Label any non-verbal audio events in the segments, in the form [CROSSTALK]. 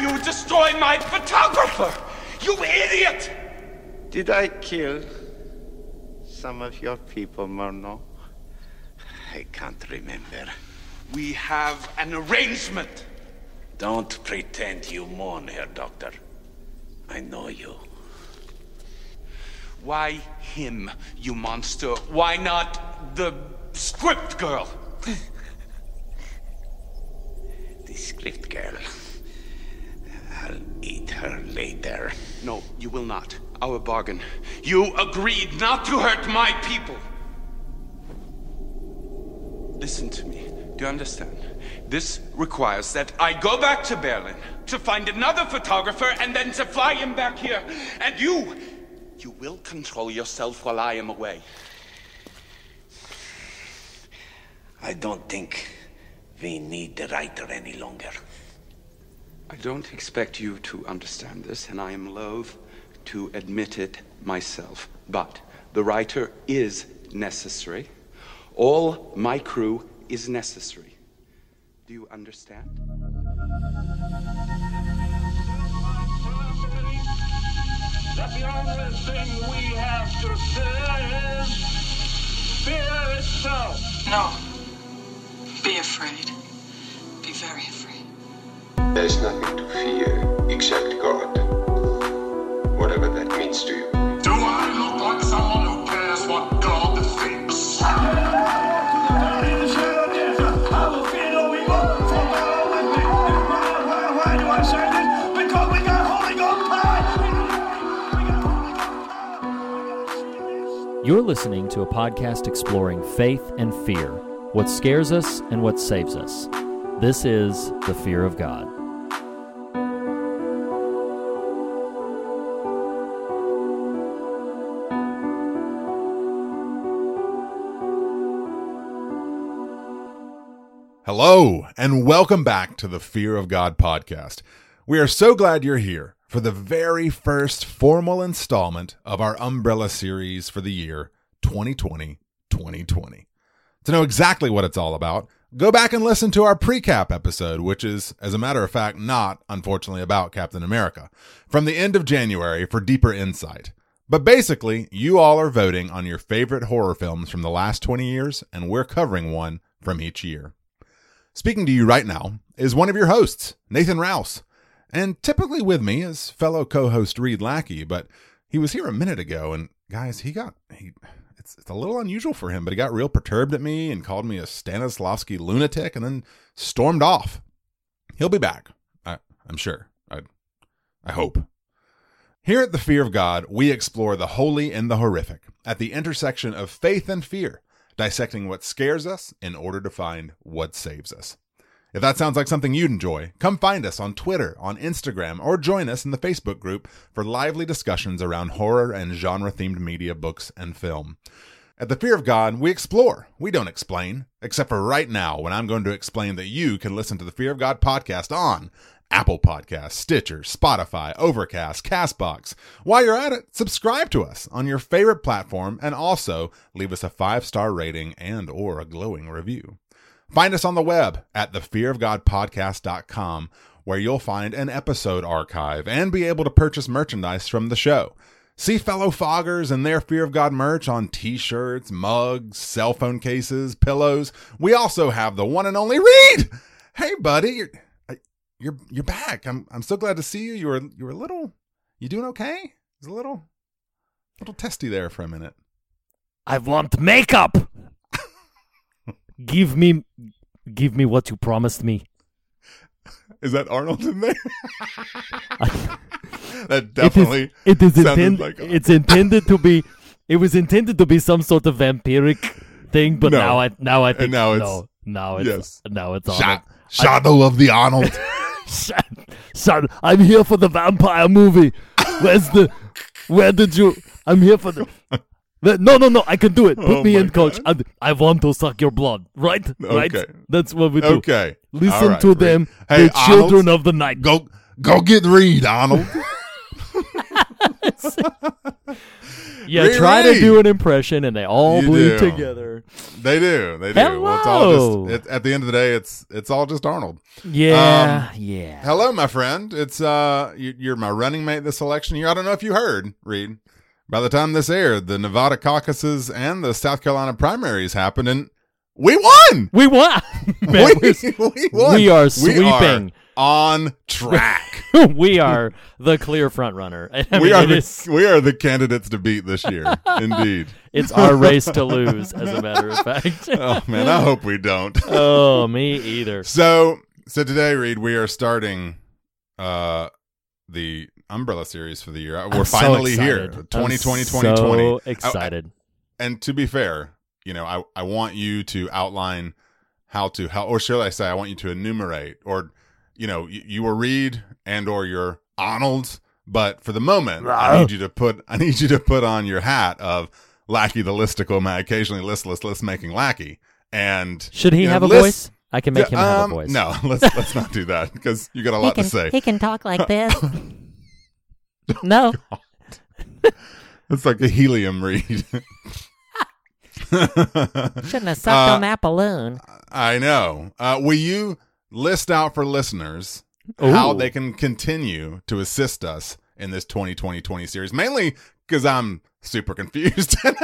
you destroy my photographer? You idiot! Did I kill some of your people, Murnau? I can't remember. We have an arrangement. Don't pretend you mourn her, Doctor. I know you. Why him, you monster? Why not the script girl? [LAUGHS] The script girl. Eat her later. No, you will not. Our bargain. You agreed not to hurt my people. Listen to me. Do you understand? This requires that I go back to Berlin to find another photographer and then to fly him back here. And you, you will control yourself while I am away. I don't think we need the writer any longer. I don't expect you to understand this, and I am loath to admit it myself. But the writer is necessary. All my crew is necessary. Do you understand? That the only thing we have to fear is fear itself. No. Be afraid. Be very afraid. There is nothing to fear except God. Whatever that means to you. Do I look like someone who cares what God thinks? You're listening to a podcast exploring faith and fear, what scares us and what saves us. This is The Fear of God. Hello, and welcome back to the Fear of God podcast. We are so glad you're here for the very first formal installment of our umbrella series for the year 2020 2020. To know exactly what it's all about, go back and listen to our pre-cap episode, which is, as a matter of fact, not, unfortunately, about Captain America, from the end of January for deeper insight. But basically, you all are voting on your favorite horror films from the last 20 years, and we're covering one from each year. Speaking to you right now is one of your hosts, Nathan Rouse. And typically with me is fellow co-host Reed Lackey, but he was here a minute ago and guys, he got he it's, it's a little unusual for him, but he got real perturbed at me and called me a Stanislavski lunatic and then stormed off. He'll be back. I, I'm sure. I I hope. Here at The Fear of God, we explore the holy and the horrific at the intersection of faith and fear dissecting what scares us in order to find what saves us. If that sounds like something you'd enjoy, come find us on Twitter, on Instagram, or join us in the Facebook group for lively discussions around horror and genre themed media, books, and film. At The Fear of God, we explore, we don't explain, except for right now when I'm going to explain that you can listen to the Fear of God podcast on Apple Podcasts, Stitcher, Spotify, Overcast, Castbox. While you're at it, subscribe to us on your favorite platform and also leave us a five-star rating and or a glowing review. Find us on the web at thefearofgodpodcast.com where you'll find an episode archive and be able to purchase merchandise from the show. See fellow foggers and their Fear of God merch on t-shirts, mugs, cell phone cases, pillows. We also have the one and only Reed. Hey buddy, you're you're back. I'm I'm so glad to see you. You were you were a little you doing okay? It was a little little testy there for a minute. I want makeup. [LAUGHS] give me give me what you promised me. Is that Arnold in there? [LAUGHS] that definitely it is sounded intended like it's intended to be it was intended to be some sort of vampiric thing, but No. now I now I think now it's- no, now it's yes. now it's Arnold. Shadow of the Arnold. [LAUGHS] Son, son, I'm here for the vampire movie. Where's the? Where did you? I'm here for the. No, no, no! I can do it. Put Oh me in, coach. I, I want to suck your blood. Right, right. That's what we do. okay. Listen right, to Reed. them, Hey, the children of the night. Go go get Reed, Arnold. [LAUGHS] you [LAUGHS] Riri! try to do an impression, and they all You bleed do. together. They do. They do. Well, it's all Hello. just it, at the end of the day, it's it's all just Arnold. Yeah, yeah. Hello, my friend. It's uh, you, you're my running mate this election year. I don't know if you heard, Reed. By the time this aired, the Nevada caucuses and the South Carolina primaries happened, and we won. We won. [LAUGHS] Man, we, we're- [LAUGHS] won. we are We sweeping. are on track. [LAUGHS] we are the clear front runner. [LAUGHS] I we are the is- we are the candidates to beat this year. [LAUGHS] Indeed. it's our race to lose, as a matter of fact. Oh man, I hope we don't. oh, me either. So so today, Reed, we are starting uh the umbrella series for the year. We're I'm so finally here. excited. 2020 I'm 2020. So excited. And to be fair, you know, I I want you to outline how to how or should I say I want you to enumerate or you know, you, you were Reed and or you're Arnold, but for the moment, I need you to put I need you to put on your hat of lackey the listicle, my occasionally listless list making lackey. And Should he you know, have a list- voice? I can make him have um, a voice. No, [LAUGHS] let's let's not do that because you got a lot can, to say. He can talk like [LAUGHS] this. No. It's like a helium Reed. [LAUGHS] Shouldn't have sucked Uh, on that balloon. I know. Uh, will you list out for listeners how they can continue to assist us in this 2020-20 series? Mainly because I'm super confused. [LAUGHS] Maybe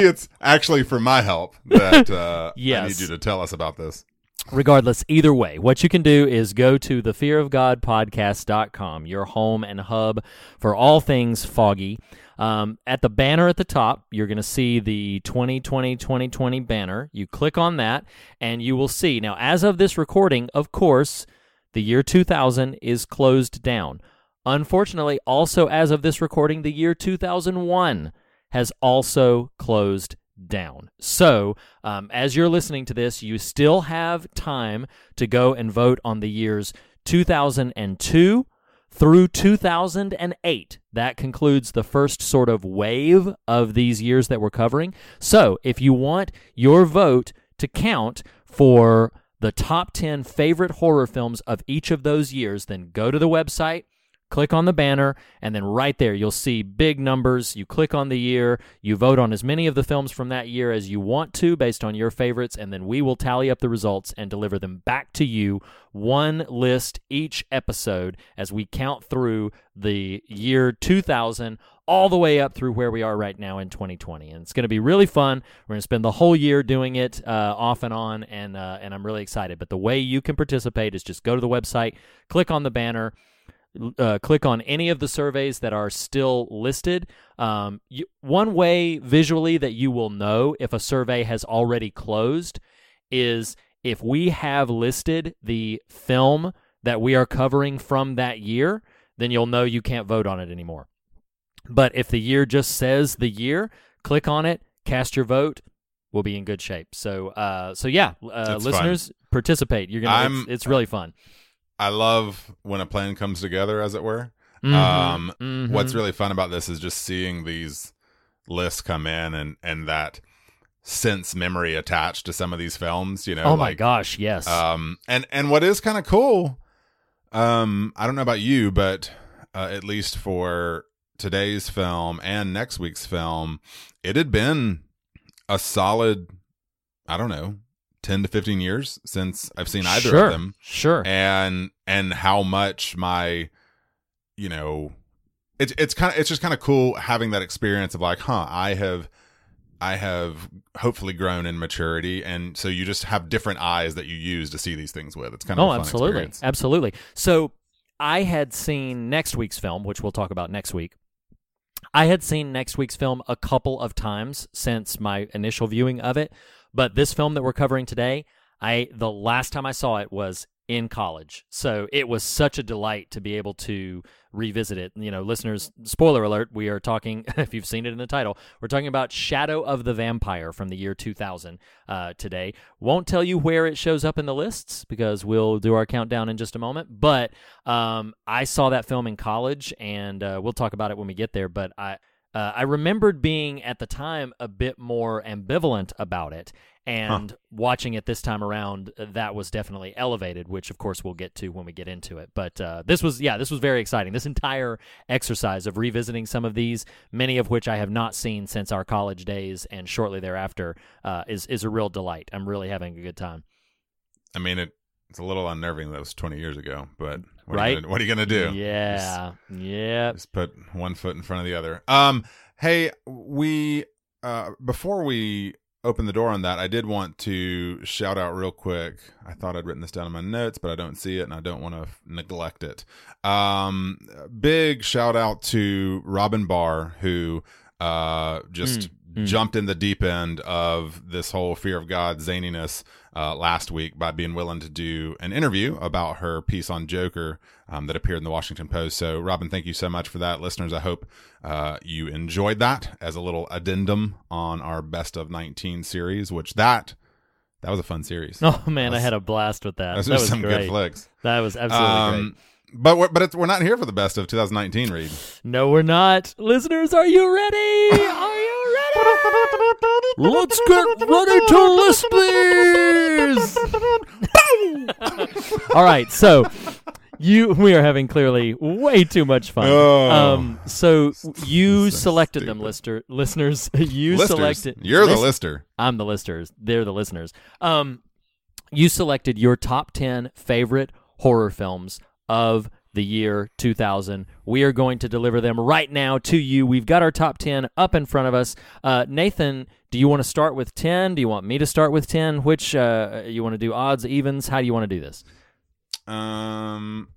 it's actually for my help that uh, I need you to tell us about this. Regardless, either way, what you can do is go to the fearofgodpodcast.com, your home and hub for all things foggy. Um, at the banner at the top, you're going to see the 2020 2020 banner. You click on that, and you will see. Now, as of this recording, of course, the year 2000 is closed down. Unfortunately, also as of this recording, the year 2001 has also closed down. So, um, as you're listening to this, you still have time to go and vote on the years 2002 through 2008. That concludes the first sort of wave of these years that we're covering. So, if you want your vote to count for the top 10 favorite horror films of each of those years, then go to the website, click on the banner, and then right there you'll see big numbers. You click on the year, you vote on as many of the films from that year as you want to based on your favorites, and then we will tally up the results and deliver them back to you, one list each episode, as we count through the year 2000 all the way up through where we are right now in 2020. And it's going to be really fun. We're going to spend the whole year doing it uh, off and on, and uh, and I'm really excited. But the way you can participate is just go to the website, click on the banner, uh, click on any of the surveys that are still listed. Um, you, one way visually that you will know if a survey has already closed is if we have listed the film that we are covering from that year, then you'll know you can't vote on it anymore. But if the year just says the year, click on it, cast your vote. We'll be in good shape. So, uh, so yeah, uh, listeners, participate. You're gonna. It's, it's really fun. I love when a plan comes together, as it were. Mhm, Um, mhm. What's really fun about this is just seeing these lists come in and and that sense memory attached to some of these films. You know, oh my like, gosh, yes. Um, and and what is kind of cool, um, I don't know about you, but uh, at least for today's film and next week's film, it had been a solid, I don't know, ten to fifteen years since I've seen either sure, of them Sure. and and how much my you know it's it's kind of it's just kind of cool having that experience of like huh i have i have hopefully grown in maturity and so you just have different eyes that you use to see these things with it's kind of oh, absolutely, experience. absolutely. So I had seen next week's film, which we'll talk about next week. I had seen next week's film a couple of times since my initial viewing of it, but this film that we're covering today, I the last time I saw it was in college. So it was such a delight to be able to revisit it. You know, listeners, spoiler alert, we are talking, [LAUGHS] if you've seen it in the title, we're talking about Shadow of the Vampire from the year 2000 uh, today. Won't tell you where it shows up in the lists because we'll do our countdown in just a moment. But um, I saw that film in college and uh, we'll talk about it when we get there. But I, uh, I remembered being at the time a bit more ambivalent about it, and watching it this time around, uh, that was definitely elevated, which of course we'll get to when we get into it. But uh, this was, yeah, this was very exciting. This entire exercise of revisiting some of these, many of which I have not seen since our college days and shortly thereafter, uh, is is a real delight. I'm really having a good time. I mean, it, it's a little unnerving that it was 20 years ago, but what Are Right? you gonna, what are you going to do? Yeah, yeah. Just put one foot in front of the other. Um, hey, we uh before we open the door on that, I did want to shout out real quick. I thought I'd written this down in my notes, but I don't see it, and I don't want to neglect it. Um, big shout out to Robin Barr who uh just Mm, mm. jumped in the deep end of this whole fear of God zaniness uh, last week by being willing to do an interview about her piece on Joker um, that appeared in the Washington Post. So, Robin, thank you so much for that. Listeners, I hope uh, you enjoyed that as a little addendum on our Best of 19 series, which that that was a fun series. [LAUGHS] Oh man, I had a blast with that. That was some great. good flicks. That was absolutely great. but we're, but it's, we're not here for the Best of 2019 Reed. [SIGHS] No, we're not. Listeners, are you ready? [LAUGHS] Are you? Let's get ready to list these. [LAUGHS] All right, so you we are having clearly way too much fun. Oh. um, so you so selected them, lister listeners. [LAUGHS] You Listers. selected. You're the lister. I'm the listers. They're the listeners. Um, you selected your top 10 favorite horror films of the year 2000. We are going to deliver them right now to you. We've got our top 10 up in front of us. Uh, Nathan, do you want to start with 10? Do you want me to start with 10? Which uh, you want to do odds, evens? How do you want to do this? Um.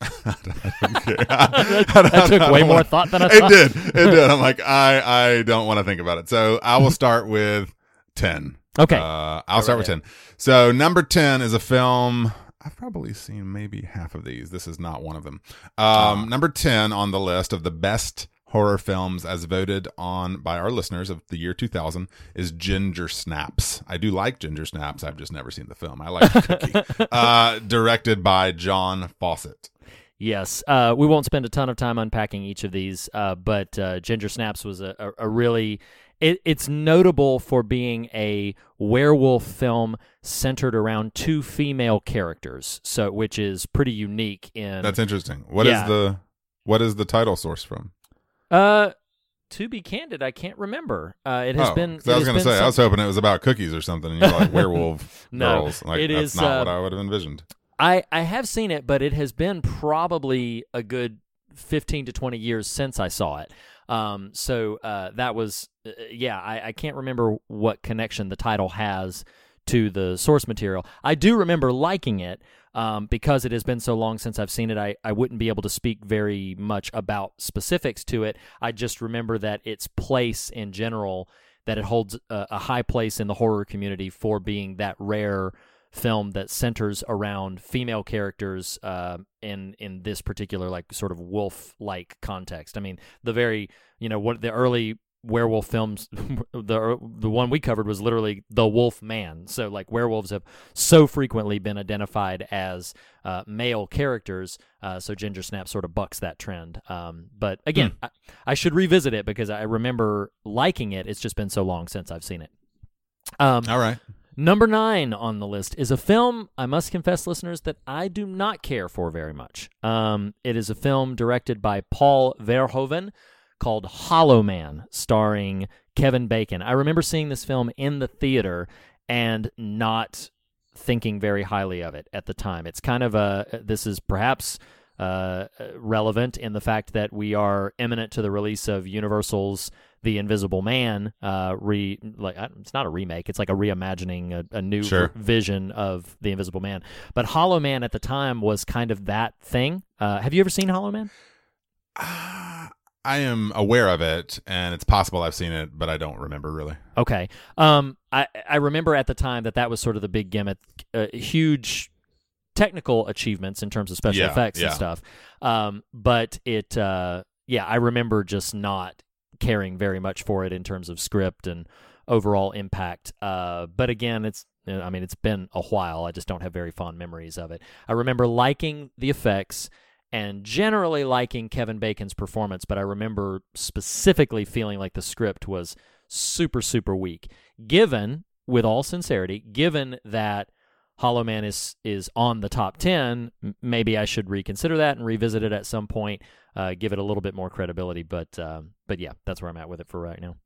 I don't that, that took way more thought than I It thought. did. It did. I'm like, I I don't want to think about it. So I will start with ten. Okay. Uh, I'll start with ten. So number ten is a film. I've probably seen maybe half of these. This is not one of them. Um, Number ten on the list of the best horror films as voted on by our listeners of the year 2000 is Ginger Snaps. I do like Ginger Snaps. I've just never seen the film. I like the cookie. [LAUGHS] uh, directed by John Fawcett. Yes, uh, we won't spend a ton of time unpacking each of these, uh, but uh, Ginger Snaps was a, a, a really. It, it's notable for being a werewolf film centered around two female characters, so which is pretty unique in. That's interesting. What is Yeah. the what is the title source from? uh, to be candid, I can't remember. Uh, it has oh, been. I was going to say I was hoping it was about cookies or something, and you're like werewolf [LAUGHS] No, girls. Like it that's is, not uh, what I would have envisioned. I, I have seen it, but it has been probably a good 15 to 20 years since I saw it. Um, so uh, that was, uh, yeah, I, I can't remember what connection the title has to the source material. I do remember liking it um, because it has been so long since I've seen it. I, I wouldn't be able to speak very much about specifics to it. I just remember that its place in general, that it holds a, a high place in the horror community for being that rare film that centers around female characters uh, in in this particular like sort of wolf like context. I mean, the very you know what the early werewolf films [LAUGHS] the the one we covered was literally the wolf man. So like werewolves have so frequently been identified as uh, male characters uh, so ginger snap sort of bucks that trend. Um, but again I, I should revisit it because i remember liking it. It's just been so long since i've seen it. Um, All right. Number nine on the list is a film, I must confess, listeners, that I do not care for very much. Um, it is a film directed by Paul Verhoeven called Hollow Man, starring Kevin Bacon. I remember seeing this film in the theater and not thinking very highly of it at the time. It's kind of a, this is perhaps uh, relevant in the fact that we are imminent to the release of Universal's The Invisible Man. Uh, re like it's not a remake; it's like a reimagining, a, a new Sure. vision of The Invisible Man. But Hollow Man at the time was kind of that thing. Uh, have you ever seen Hollow Man? Ah, I am aware of it, and it's possible I've seen it, but I don't remember really. Okay. Um, I I remember at the time that that was sort of the big gimmick, uh, huge technical achievements in terms of special Yeah, effects yeah. and stuff. Um, but it, uh, yeah, I remember just not caring very much for it in terms of script and overall impact. Uh, but again, it's. uh, I mean, it's been a while. I just don't have very fond memories of it. I remember liking the effects and generally liking Kevin Bacon's performance, but I remember specifically feeling like the script was super, super weak. Given, with all sincerity, given that Hollow Man is is on the top ten, maybe I should reconsider that and revisit it at some point, uh, give it a little bit more credibility. But um, but yeah, that's where I'm at with it for right now.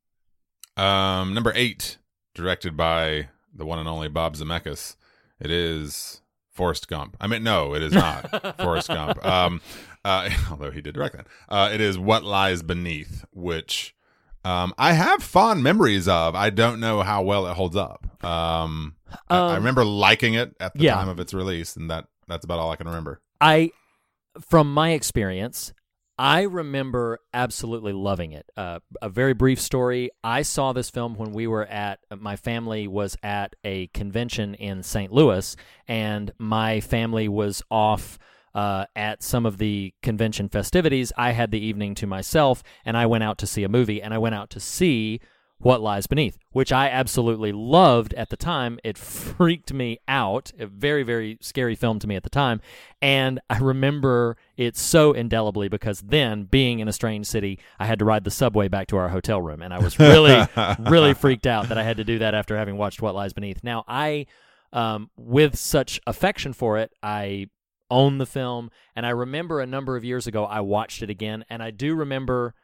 Um, number eight, directed by the one and only Bob Zemeckis. It is Forrest Gump. I mean, no, it is not Forrest Gump. [LAUGHS] Um, uh, [LAUGHS] although he did direct that. Uh, it is What Lies Beneath, which um, I have fond memories of. I don't know how well it holds up. Um, I, I Um, remember liking it at the yeah. time of its release, and that that's about all I can remember. I, from my experience, I remember absolutely loving it. Uh, a very brief story. I saw this film when we were at my family was at a convention in St. Louis, and my family was off. Uh, at some of the convention festivities, I had the evening to myself, and I went out to see a movie, and I went out to see what Lies Beneath, which I absolutely loved at the time. It [LAUGHS] freaked me out. A very, very scary film to me at the time. And I remember it so indelibly because then, being in a strange city, I had to ride the subway back to our hotel room. And I was really, [LAUGHS] really freaked out that I had to do that after having watched What Lies Beneath. Now, I, um, with such affection for it, I own the film. And I remember a number of years ago, I watched it again. And I do remember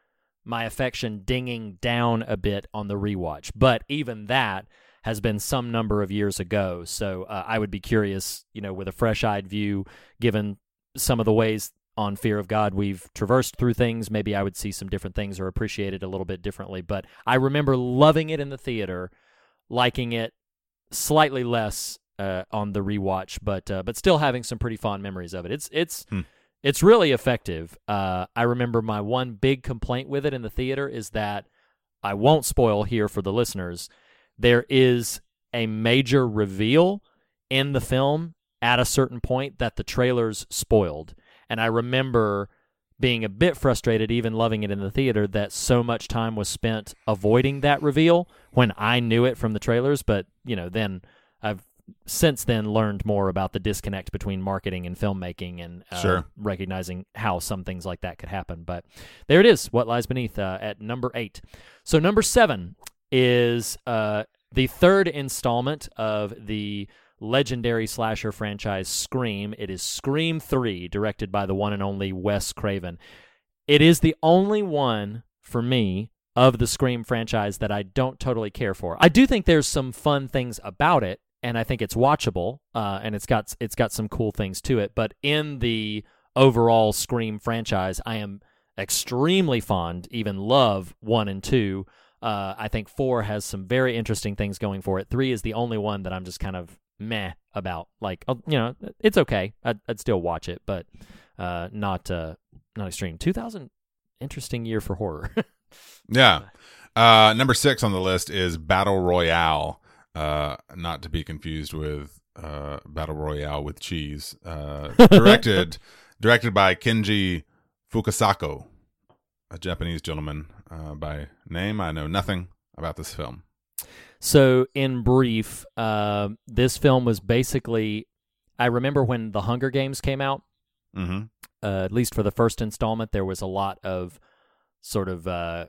my affection dinging down a bit on the rewatch. But even that has been some number of years ago. So uh, I would be curious, you know, with a fresh eyed view, given some of the ways on Fear of God we've traversed through things, maybe I would see some different things or appreciate it a little bit differently. But I remember loving it in the theater, liking it slightly less uh, on the rewatch, but uh, but still having some pretty fond memories of it. It's it's Hmm. it's really effective. Uh, I remember my one big complaint with it in the theater is that I won't spoil here for the listeners. There is a major reveal in the film at a certain point that the trailers spoiled, and I remember being a bit frustrated, even loving it in the theater, that so much time was spent avoiding that reveal when I knew it from the trailers. But you know, then I've since then learned more about the disconnect between marketing and filmmaking and uh, Sure. recognizing how some things like that could happen. But there it is, What Lies Beneath uh, at number eight. So number seven is uh, the third installment of the legendary slasher franchise Scream. It is Scream 3, directed by the one and only Wes Craven. It is the only one for me of the Scream franchise that I don't totally care for. I do think there's some fun things about it, and I think it's watchable, uh, and it's got it's got some cool things to it. But in the overall Scream franchise, I am extremely fond, even love one and two. Uh, I think four has some very interesting things going for it. Three is the only one that I'm just kind of meh about. Like, uh, you know, it's okay. I'd, I'd still watch it, but uh, not uh, not extreme. 2000, interesting year for horror. [LAUGHS] Yeah. Uh, number six on the list is Battle Royale. Uh, not to be confused with uh, Battle Royale with cheese. Uh, [LAUGHS] directed directed by Kenji Fukasaku, a Japanese gentleman uh, by name. I know nothing about this film. So, in brief, uh, this film was basically. I remember when The Hunger Games came out, Mm-hmm. uh, at least for the first installment, there was a lot of sort of uh,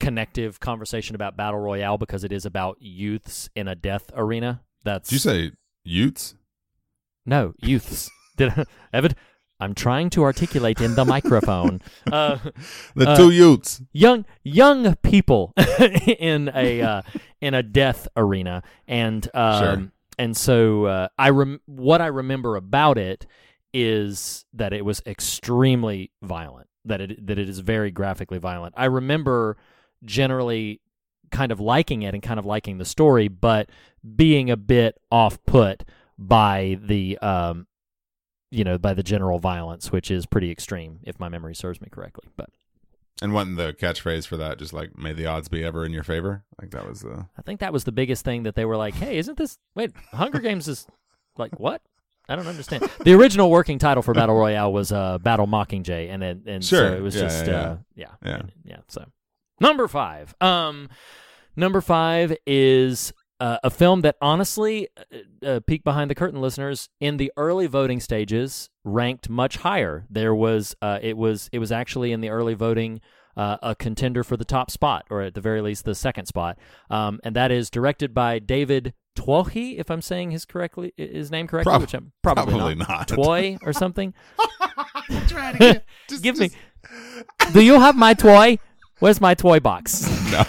connective conversation about Battle Royale because it is about youths in a death arena. That's Did you say youths? no youths. Did I, [LAUGHS] Evan? I'm trying to articulate in the [LAUGHS] microphone. Uh, [LAUGHS] The Uh, two Utes. young young people in a uh, in a death arena, and um, Sure. and so uh, I rem- what I remember about it is that it was extremely violent. That it that it is very graphically violent. I remember generally kind of liking it and kind of liking the story, but being a bit off put by the um, you know by the general violence, which is pretty extreme, if my memory serves me correctly. But And wasn't the catchphrase for that just like "May the odds be ever in your favor"? Like that was the. I think that was the biggest thing that they were like, "Hey, isn't this wait? Hunger Games is like what? I don't understand." The original working title for Battle Royale was uh, Battle Mockingjay, and then and Sure. so it was Yeah, just yeah, yeah. uh, yeah, Yeah. and- yeah. So number five, um, number five is uh, a film that honestly, uh, uh, peek behind the curtain, listeners, in the early voting stages, ranked much higher. There was, uh, it was, it was actually in the early voting. Uh, a contender for the top spot, or at the very least, the second spot, um, and that is directed by David Twohy, if I'm saying his correctly, his name correctly, Prob- which I'm probably, probably not. not. Toy or something. [LAUGHS] [LAUGHS] Give me. Do you have my toy? Where's my toy box? [LAUGHS] No.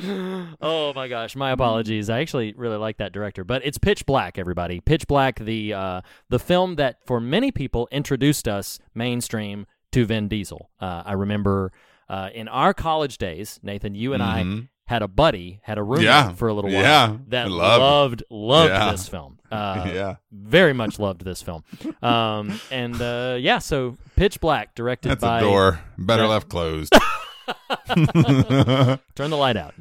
[LAUGHS] oh my gosh, my apologies. I actually really like that director, but it's Pitch Black, everybody. Pitch Black, the uh, the film that for many people introduced us mainstream to Vin Diesel. Uh, I remember uh, in our college days, Nathan, you and I Mhm. Had a buddy, had a roommate Yeah. for a little while Yeah. that loved- loved loved Yeah. this film. [LAUGHS] Uh, Yeah. very much loved this film. Um, and uh, yeah, so Pitch Black, directed That's by a door better left closed. [LAUGHS] [LAUGHS] Turn the light out.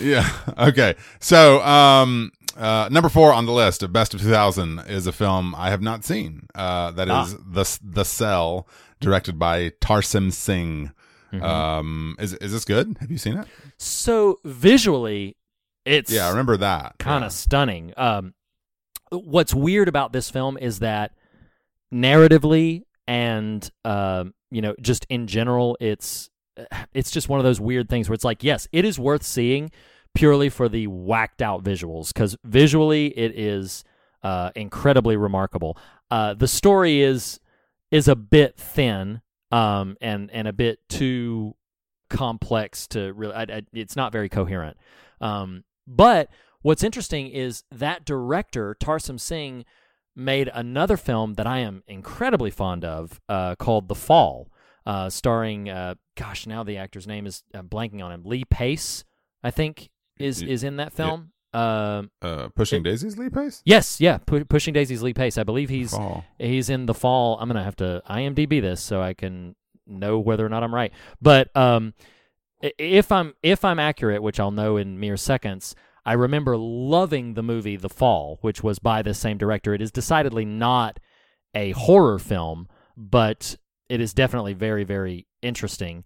yeah. Okay. So, um, uh, number four on the list of best of 2000 is a film I have not seen. Uh, that is Ah. the the Cell, directed by Tarsem Singh. Mm-hmm. Um, is is this good? Have you seen it? So visually, it's Yeah, I remember that. kind Yeah. of stunning. Um, what's weird about this film is that narratively and um, you know just in general, it's it's just one of those weird things where it's like, yes, it is worth seeing purely for the whacked out visuals because visually it is uh, incredibly remarkable. Uh, the story is is a bit thin um, and and a bit too complex to really. I, I, it's not very coherent. Um, but what's interesting is that director Tarsem Singh made another film that I am incredibly fond of uh, called The Fall, uh, starring uh, gosh now the actor's name is I'm blanking on him Lee Pace I think is is in that film. Um, Uh, Pushing Daisies Lee Pace. yes, yeah, Pu- Pushing Daisies Lee Pace. I believe he's Fall. He's in the fall. I'm gonna have to IMDb this so I can know whether or not I'm right. But um, if I'm if I'm accurate, which I'll know in mere seconds, I remember loving the movie The Fall, which was by the same director. It is decidedly not a horror film, but it is definitely very very interesting.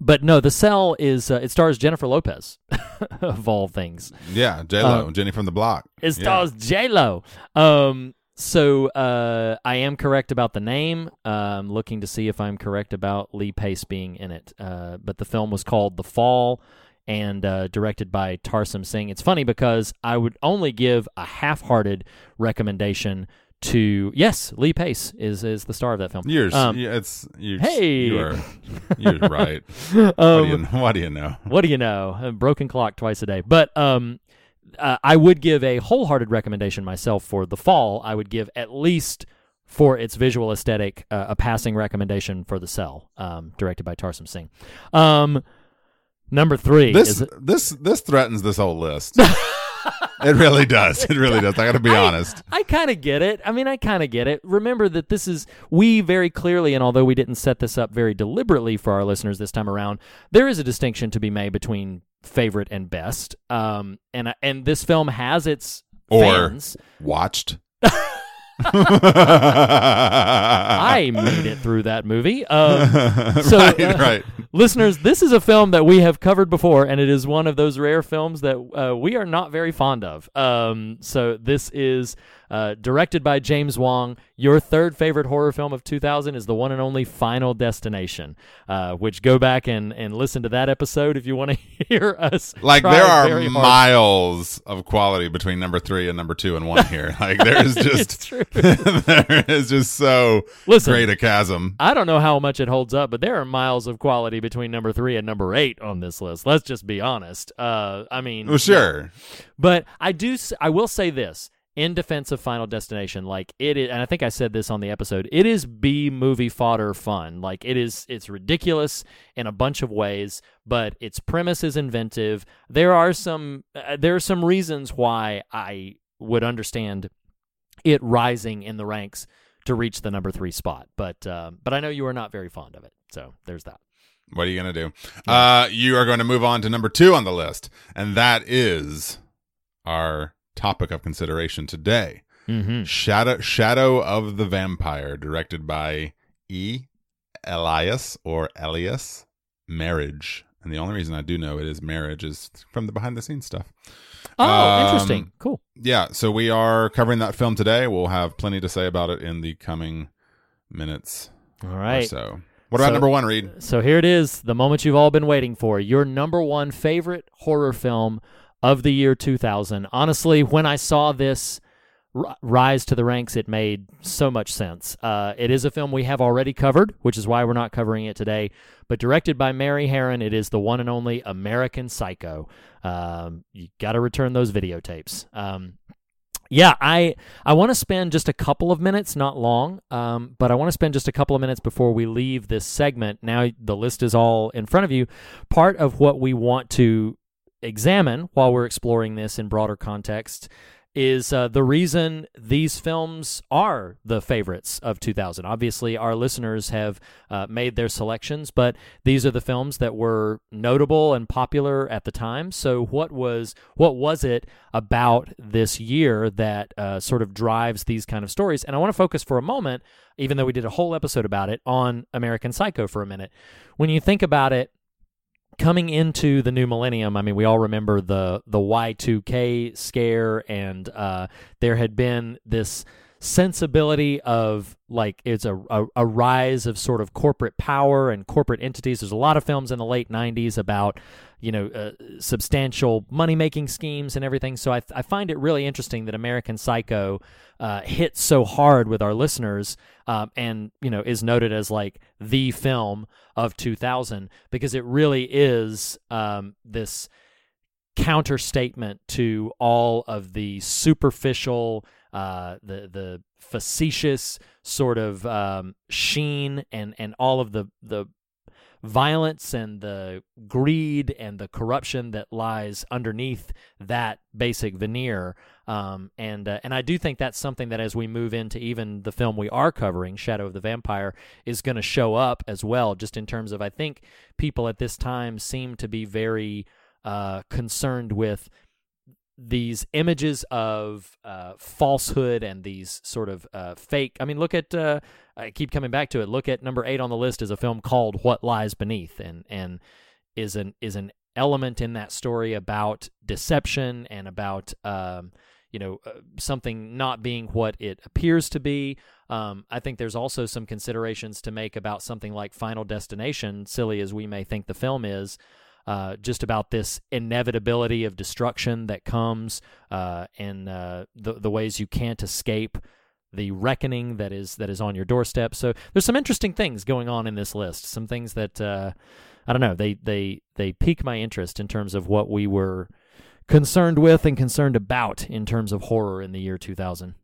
But no, The Cell is uh, it stars Jennifer Lopez [LAUGHS] of all things. Yeah, J Lo, Um, Jenny from the Block. It Yeah. stars J Lo. Um, so uh, I am correct about the name. Uh, I'm looking to see if I'm correct about Lee Pace being in it. Uh, but the film was called The Fall and uh, directed by Tarsem Singh. It's funny because I would only give a half-hearted recommendation to yes, Lee Pace is is the star of that film. Yours. Um, yeah, it's you. hey! you are. You're [LAUGHS] right. um, what, do you, what do you know? what do you know? A broken clock twice a day. But um, uh, I would give a wholehearted recommendation myself for The Fall. I would give at least for its visual aesthetic uh, a passing recommendation for The Cell, um, directed by Tarsem Singh. Um, number three This is this this threatens this whole list. [LAUGHS] [LAUGHS] it really does. It really does. I got to be I- honest. I kind of get it. I mean, I kind of get it. Remember that this is we very clearly, and although we didn't set this up very deliberately for our listeners this time around, there is a distinction to be made between favorite and best. Um, and and this film has its Or fans. watched. [LAUGHS] I [LAUGHS] made it through that movie. Um, [LAUGHS] so, right, uh, right. listeners, this is a film that we have covered before, and it is one of those rare films that uh, we are not very fond of. Um, so this is uh, directed by James Wong. Your third favorite horror film of 2000 is the one and only Final Destination, uh, which go back and, and listen to that episode if you want to [LAUGHS] hear us. Like there are miles of quality between number three and number two and one here. [LAUGHS] Like there is just [LAUGHS] there is just so Listen. great a chasm. I don't know how much it holds up, but there are miles of quality between number three and number eight on this list. Let's just be honest. Uh, I mean, Well, sure. But I do. I will say this in defense of Final Destination, like it is, and I think I said this on the episode. It is B movie fodder fun. Like it is. It's ridiculous in a bunch of ways, but its premise is inventive. There are some. Uh, there are some reasons why I would understand it rising in the ranks to reach the number three spot. But uh, but I know you are not very fond of it. So there's that. What are you going to do? Uh, you are going to move on to number two on the list, and that is our topic of consideration today. Mm-hmm. Shadow Shadow of the Vampire, directed by E. Elias or Elias Merhige. And the only reason I do know it is Merhige is from the behind the scenes stuff. Oh, Um, interesting. Cool. Yeah, so we are covering that film today. We'll have plenty to say about it in the coming minutes All right. so. What about So- number one, Reed? So here it is, the moment you've all been waiting for. Your number one favorite horror film of the year 2000. Honestly, when I saw this r- rise to the ranks, it made so much sense. Uh, it is a film we have already covered, which is why we're not covering it today. But directed by Mary Herron, it is the one and only American Psycho. Um, you got to return those videotapes. Um, yeah, I I want to spend just a couple of minutes, not long, um, but I want to spend just a couple of minutes before we leave this segment. Now the list is all in front of you. Part of what we want to examine while we're exploring this in broader context is uh, the reason these films are the favorites of 2000. Obviously, our listeners have uh, made their selections, but these are the films that were notable and popular at the time. So, what was what was it about this year that uh, sort of drives these kind of stories? And I want to focus for a moment, even though we did a whole episode about it, on American Psycho for a minute. When you think about it, coming into the new millennium, I mean, we all remember the the Y2K scare, and uh, there had been this sensibility of like it's a, a a rise of sort of corporate power and corporate entities. There's a lot of films in the late '90s about you know uh, substantial money making schemes and everything. So I I find it really interesting that American Psycho uh, hits so hard with our listeners um, and you know is noted as like the film of 2000 because it really is um, this counter statement to all of the superficial uh, the the facetious sort of um, sheen and and all of the the violence and the greed and the corruption that lies underneath that basic veneer. Um, and uh, and I do think that's something that as we move into even the film we are covering, Shadow of the Vampire, is going to show up as well. Just in terms of, I think people at this time seem to be very uh, concerned with these images of uh, falsehood and these sort of uh, fake. I mean, look at. Uh, I keep coming back to it. Look at number eight on the list is a film called What Lies Beneath, and and is an is an element in that story about deception and about um, you know uh, something not being what it appears to be. Um, I think there's also some considerations to make about something like Final Destination, silly as we may think the film is. Uh, just about this inevitability of destruction that comes uh, and uh, the the ways you can't escape the reckoning that is that is on your doorstep. So there's some interesting things going on in this list. Some things that uh, I don't know. They they they pique my interest in terms of what we were concerned with and concerned about in terms of horror in the year 2000.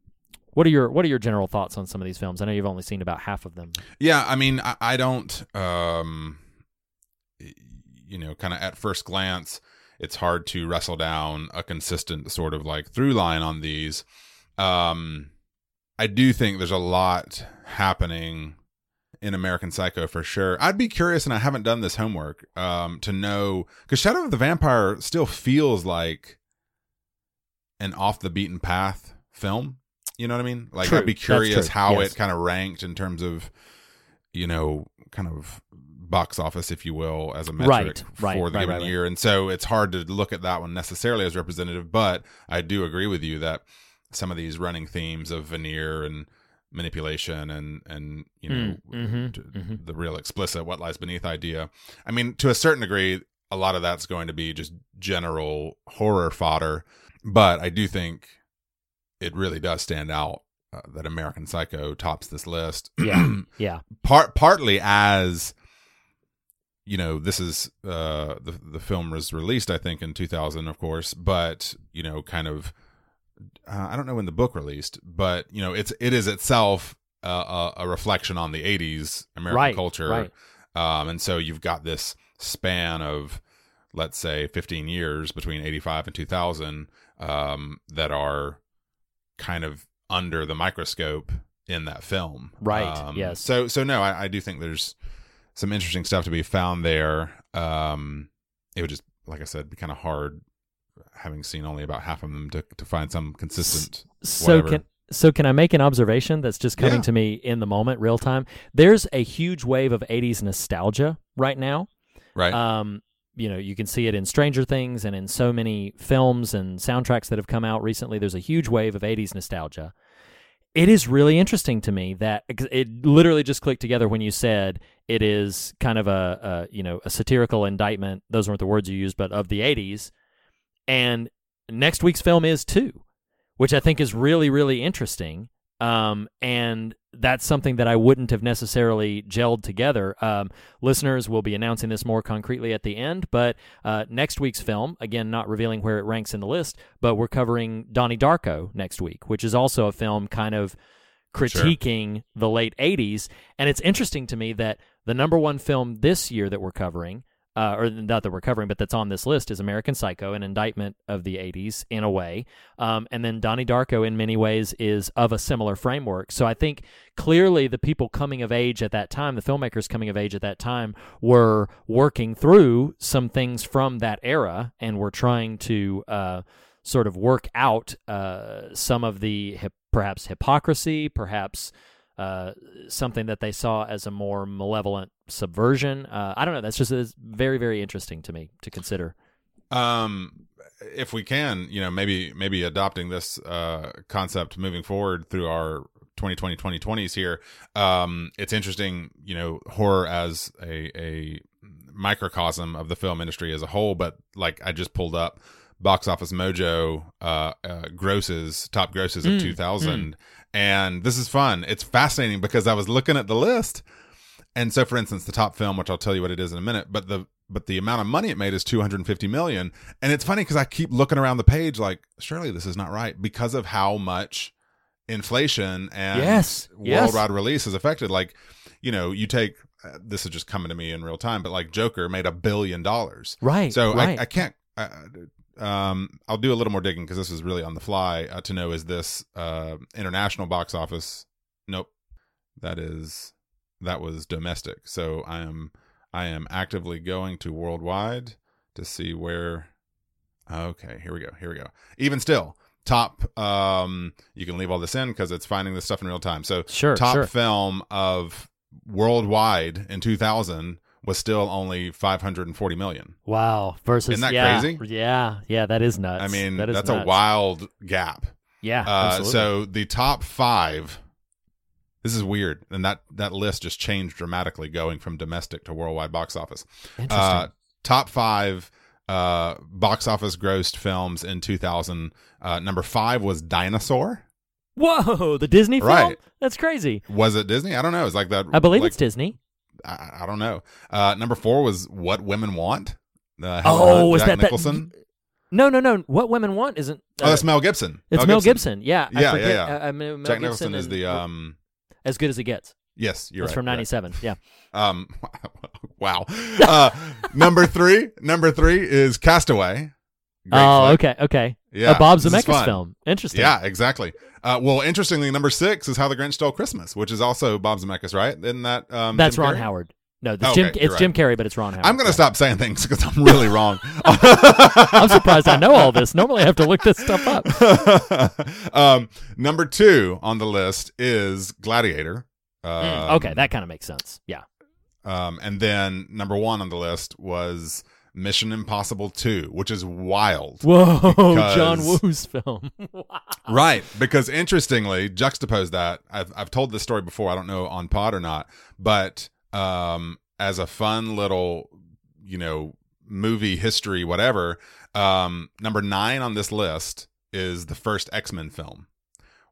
What are your What are your general thoughts on some of these films? I know you've only seen about half of them. Yeah, I mean, I, I don't, um, you know, kind of at first glance, it's hard to wrestle down a consistent sort of like through line on these. Um, I do think there's a lot happening in American Psycho for sure. I'd be curious, and I haven't done this homework, um, to know because Shadow of the Vampire still feels like an off the beaten path film. You know what I mean? Like True. I'd be curious how Yes. it kind of ranked in terms of, you know, kind of box office, if you will, as a metric Right, right, for the right, given year. And so it's hard to look at that one necessarily as representative, but I do agree with you that some of these running themes of veneer and manipulation and and you know Mm, mhm, t- mhm. the real explicit what lies beneath idea i mean to a certain degree a lot of that's going to be just general horror fodder but i do think it really does stand out uh, that american psycho tops this list Yeah, [CLEARS THROAT] yeah, part partly as you know this is uh the the film was released i think in 2000 of course but you know kind of uh, i don't know when the book released but you know it's it is itself uh, a, a reflection on the 80s american Right, culture right. um and so you've got this span of let's say 15 years between 85 and 2000 um that are kind of under the microscope in that film Right, um, yes. so so no I, I do think there's some interesting stuff to be found there um it would just like i said be kind of hard having seen only about half of them to, to find some consistent So whatever. can so can I make an observation that's just coming Yeah. to me in the moment, real time? There's a huge wave of '80s nostalgia right now. right Um, you know, you can see it in Stranger Things and in so many films and soundtracks that have come out recently. There's a huge wave of 80s nostalgia. It is really interesting to me that it literally just clicked together when you said it is kind of a, a you know a satirical indictment. Those weren't the words you used, but of the 80s. And next week's film is too, which I think is really really interesting. Um, and that's something that I wouldn't have necessarily gelled together. Um, listeners will be announcing this more concretely at the end, but uh, next week's film, again, not revealing where it ranks in the list, but we're covering Donnie Darko next week, which is also a film kind of critiquing the late 80s. And it's interesting to me that the number one film this year that we're covering uh, or not that we're covering, but that's on this list, is American Psycho, an indictment of the 80s in a way. Um, and then Donnie Darko, in many ways, is of a similar framework. So I think clearly the people coming of age at that time, the filmmakers coming of age at that time, were working through some things from that era and were trying to. Uh, sort of work out uh, some of the hip, perhaps hypocrisy, perhaps uh, something that they saw as a more malevolent subversion. Uh, I don't know. That's just very, very interesting to me to consider. Um, if we can, you know, maybe maybe adopting this uh, concept moving forward through our 2020 2020s here. Um, it's interesting, you know, horror as a a microcosm of the film industry as a whole. But like I just pulled up box office mojo uh, uh grosses top grosses of 2000 and this is fun it's fascinating because i was looking at the list and so for instance the top film which i'll tell you what it is in a minute but the but the amount of money it made is 250 million and it's funny because i keep looking around the page like surely this is not right because of how much inflation and Yes, yes. worldwide release has affected like you know you take uh, this is just coming to me in real time but like joker made a billion dollars Right. so right. I, I can't. Uh, um, I'll do a little more digging because this is really on the fly uh, to know is this uh, international box office? Nope, that is that was domestic. So I am I am actively going to worldwide to see where. Okay, here we go. Here we go. Even still, top. Um, you can leave all this in because it's finding this stuff in real time. So Sure, top sure. film of worldwide in 2000 was still only 540 million. wow. Versus Isn't that yeah, crazy? Yeah. Yeah. That is nuts. I mean, that is that's a wild gap. Yeah. Uh, so the top five. This is weird, and that that list just changed dramatically, going from domestic to worldwide box office. interesting. Uh, top five uh, box office grossed films in 2000. Uh, number five was Dinosaur. Whoa, the Disney film? Right. That's crazy. Was it Disney? I don't know. It's like that. I believe like, it's Disney. I, I don't know. Uh, number four was What Women Want. Uh, Oh, Jack that that- Nicholson? No, no, no. What women want isn't. oh, that's Mel Gibson. It's Mel Gibson. Yeah. Yeah, yeah, forget, yeah. uh, uh, Mel Jack Gibson Nicholson is the um. as good as it gets. Yes, you're It's right. from you're right. '97. Yeah. Um, [LAUGHS] wow. Uh, number three, number three is Castaway. Great oh, flick. okay, okay. Yeah, a Bob Zemeckis film. Interesting. Yeah, exactly. Uh, well, interestingly, number six is How the Grinch Stole Christmas, which is also Bob Zemeckis, right? Isn't that um, That's Jim Ron Carrey? Howard. No, it's Okay, Jim. you're It's right. Jim Carrey, but it's Ron Howard. I'm going to stop saying things because I'm really [LAUGHS] wrong. I'm surprised I know all this. Normally, I have to look this stuff up. [LAUGHS] um, number two on the list is Gladiator. Um, Mm, okay, that kind of makes sense. Yeah. Um, and then number one on the list was Mission Impossible 2, which is wild. Whoa, Because- John Woo's film. [LAUGHS] wow. Right. Because interestingly, juxtapose that. I've, I've told this story before. I don't know on pod or not, but um, as a fun little, you know, movie history, whatever, um, number nine on this list is the first X Men film.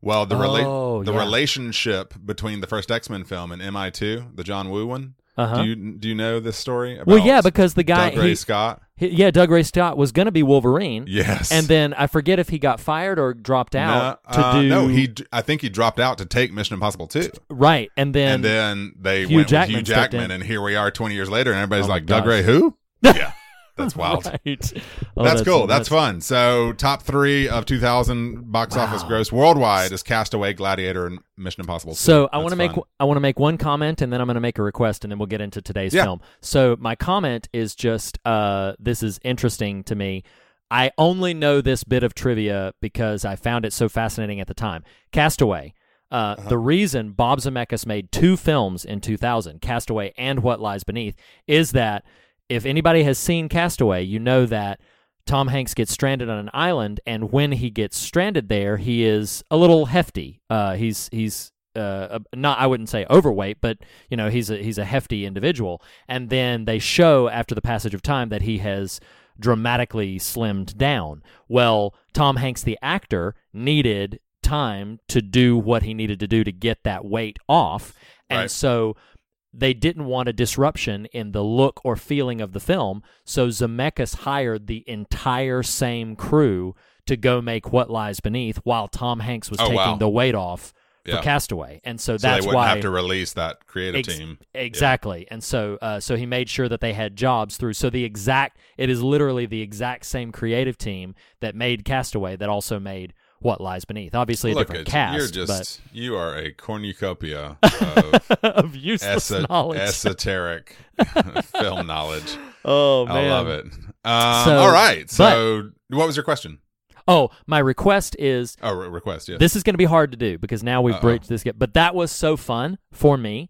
Well, the rela- Oh, the yeah. relationship between the first X Men film and MI2, the John Woo one. Uh-huh. Do you do you know this story? About Well, yeah, because the guy, Dougray he, Scott. he- yeah, Dougray Scott was going to be Wolverine. Yes, And then I forget if he got fired or dropped out no, to uh, do no, he. I think he dropped out to take Mission Impossible 2. right, and then and then they Hugh went Jackman with Hugh Jackman, and here we are 20 years later, and everybody's Oh like, Doug. Ray, who? [LAUGHS] yeah, that's wild. [LAUGHS] right. Oh, that's, cool. That's nuts. fun. So, top three of 2000 box office gross worldwide is Castaway, Gladiator, and Mission Impossible. 2. So I want to make. I want to make one comment and then I'm going to make a request and then we'll get into today's Yeah. film. So my comment is just uh, this is interesting to me. I only know this bit of trivia because I found it so fascinating at the time. Castaway. Uh, Uh-huh. The reason Bob Zemeckis made two films in 2000, Castaway and What Lies Beneath, is that if anybody has seen Castaway, you know that Tom Hanks gets stranded on an island, and when he gets stranded there, he is a little hefty. Uh, he's he's uh, not I wouldn't say overweight, but you know he's a he's a hefty individual. And then they show after the passage of time that he has dramatically slimmed down. Well, Tom Hanks, the actor, needed time to do what he needed to do to get that weight off, and Right. so they didn't want a disruption in the look or feeling of the film. So Zemeckis hired the entire same crew to go make What Lies Beneath, while Tom Hanks was Oh, taking wow. the weight off Yeah. for Castaway, and so So that's they wouldn't why have to release that creative Ex- team. Exactly. And so uh, so he made sure that they had jobs through so the exact it is literally the exact same creative team that made Castaway that also made What Lies Beneath. Obviously a Look different cast, you. You're just you are a cornucopia [LAUGHS] of but of useless esa- knowledge. esoteric [LAUGHS] film knowledge. oh man. I love it. Um, So- all right. So, what was your question? Oh, my request is Oh, re- request. Yes. this is going to be hard to do because now we've Uh-oh. bridged this. But that was so fun for me.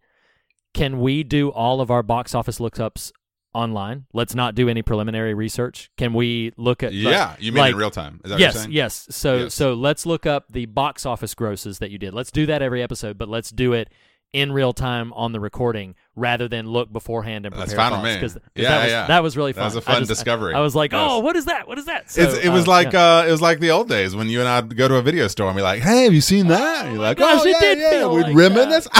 Can we do all of our box office lookups online? Let's not do any preliminary research. Can we look at yeah, like- you mean like, in real time? Is that yes, what you're yes. So Yes. so let's look up the box office grosses that you did. Let's do that every episode, but let's do it in real time on the recording rather than look beforehand and That's prepare fine with me. 'cause- 'cause Yeah, that was, yeah. that was really That fun. was a fun just- discovery. I was like, Yes. oh, what is that? What is that? So, It's, it was uh, like yeah. uh, it was like the old days when you and I'd go to a video store and be like, "Hey, have you seen that?" And you're like, gosh, "Oh it yeah, did yeah." feel We'd like reminisce. [LAUGHS]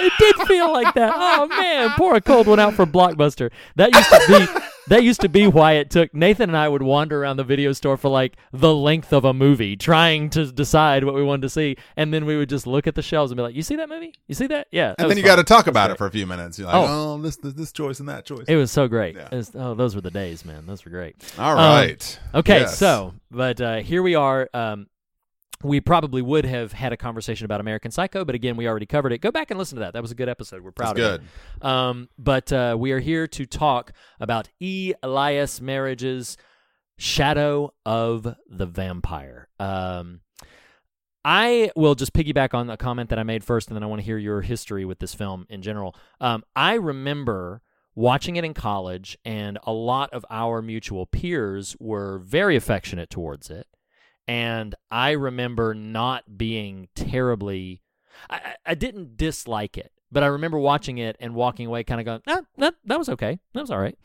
it did feel like that. Oh man, pour a cold one out for Blockbuster. That used to be that used to be why it took Nathan and I would wander around the video store for like the length of a movie trying to decide what we wanted to see, and then we would just look at the shelves and be like, "You see that movie? You see that? Yeah." that and then you got to talk about it for a few minutes. You're like, Oh. "Oh, this, this this choice and that choice." It was so great. Yeah. Was- oh, those were the days, man. Those were great. All right. Um. Okay, Yes. so but uh, here we are. Um, we probably would have had a conversation about American Psycho, but again, we already covered it. Go back and listen to that. That was a good episode. We're proud That's of it. Um, but uh, we are here to talk about E. Elias Merhige's Shadow of the Vampire. Um, I will just piggyback on the comment that I made first, and then I want to hear your history with this film in general. Um, I remember watching it in college, and a lot of our mutual peers were very affectionate towards it. And I remember not being terribly. I, I- didn't dislike it, but I remember watching it and walking away, kind of going, "Ah, that that was okay, that was all right."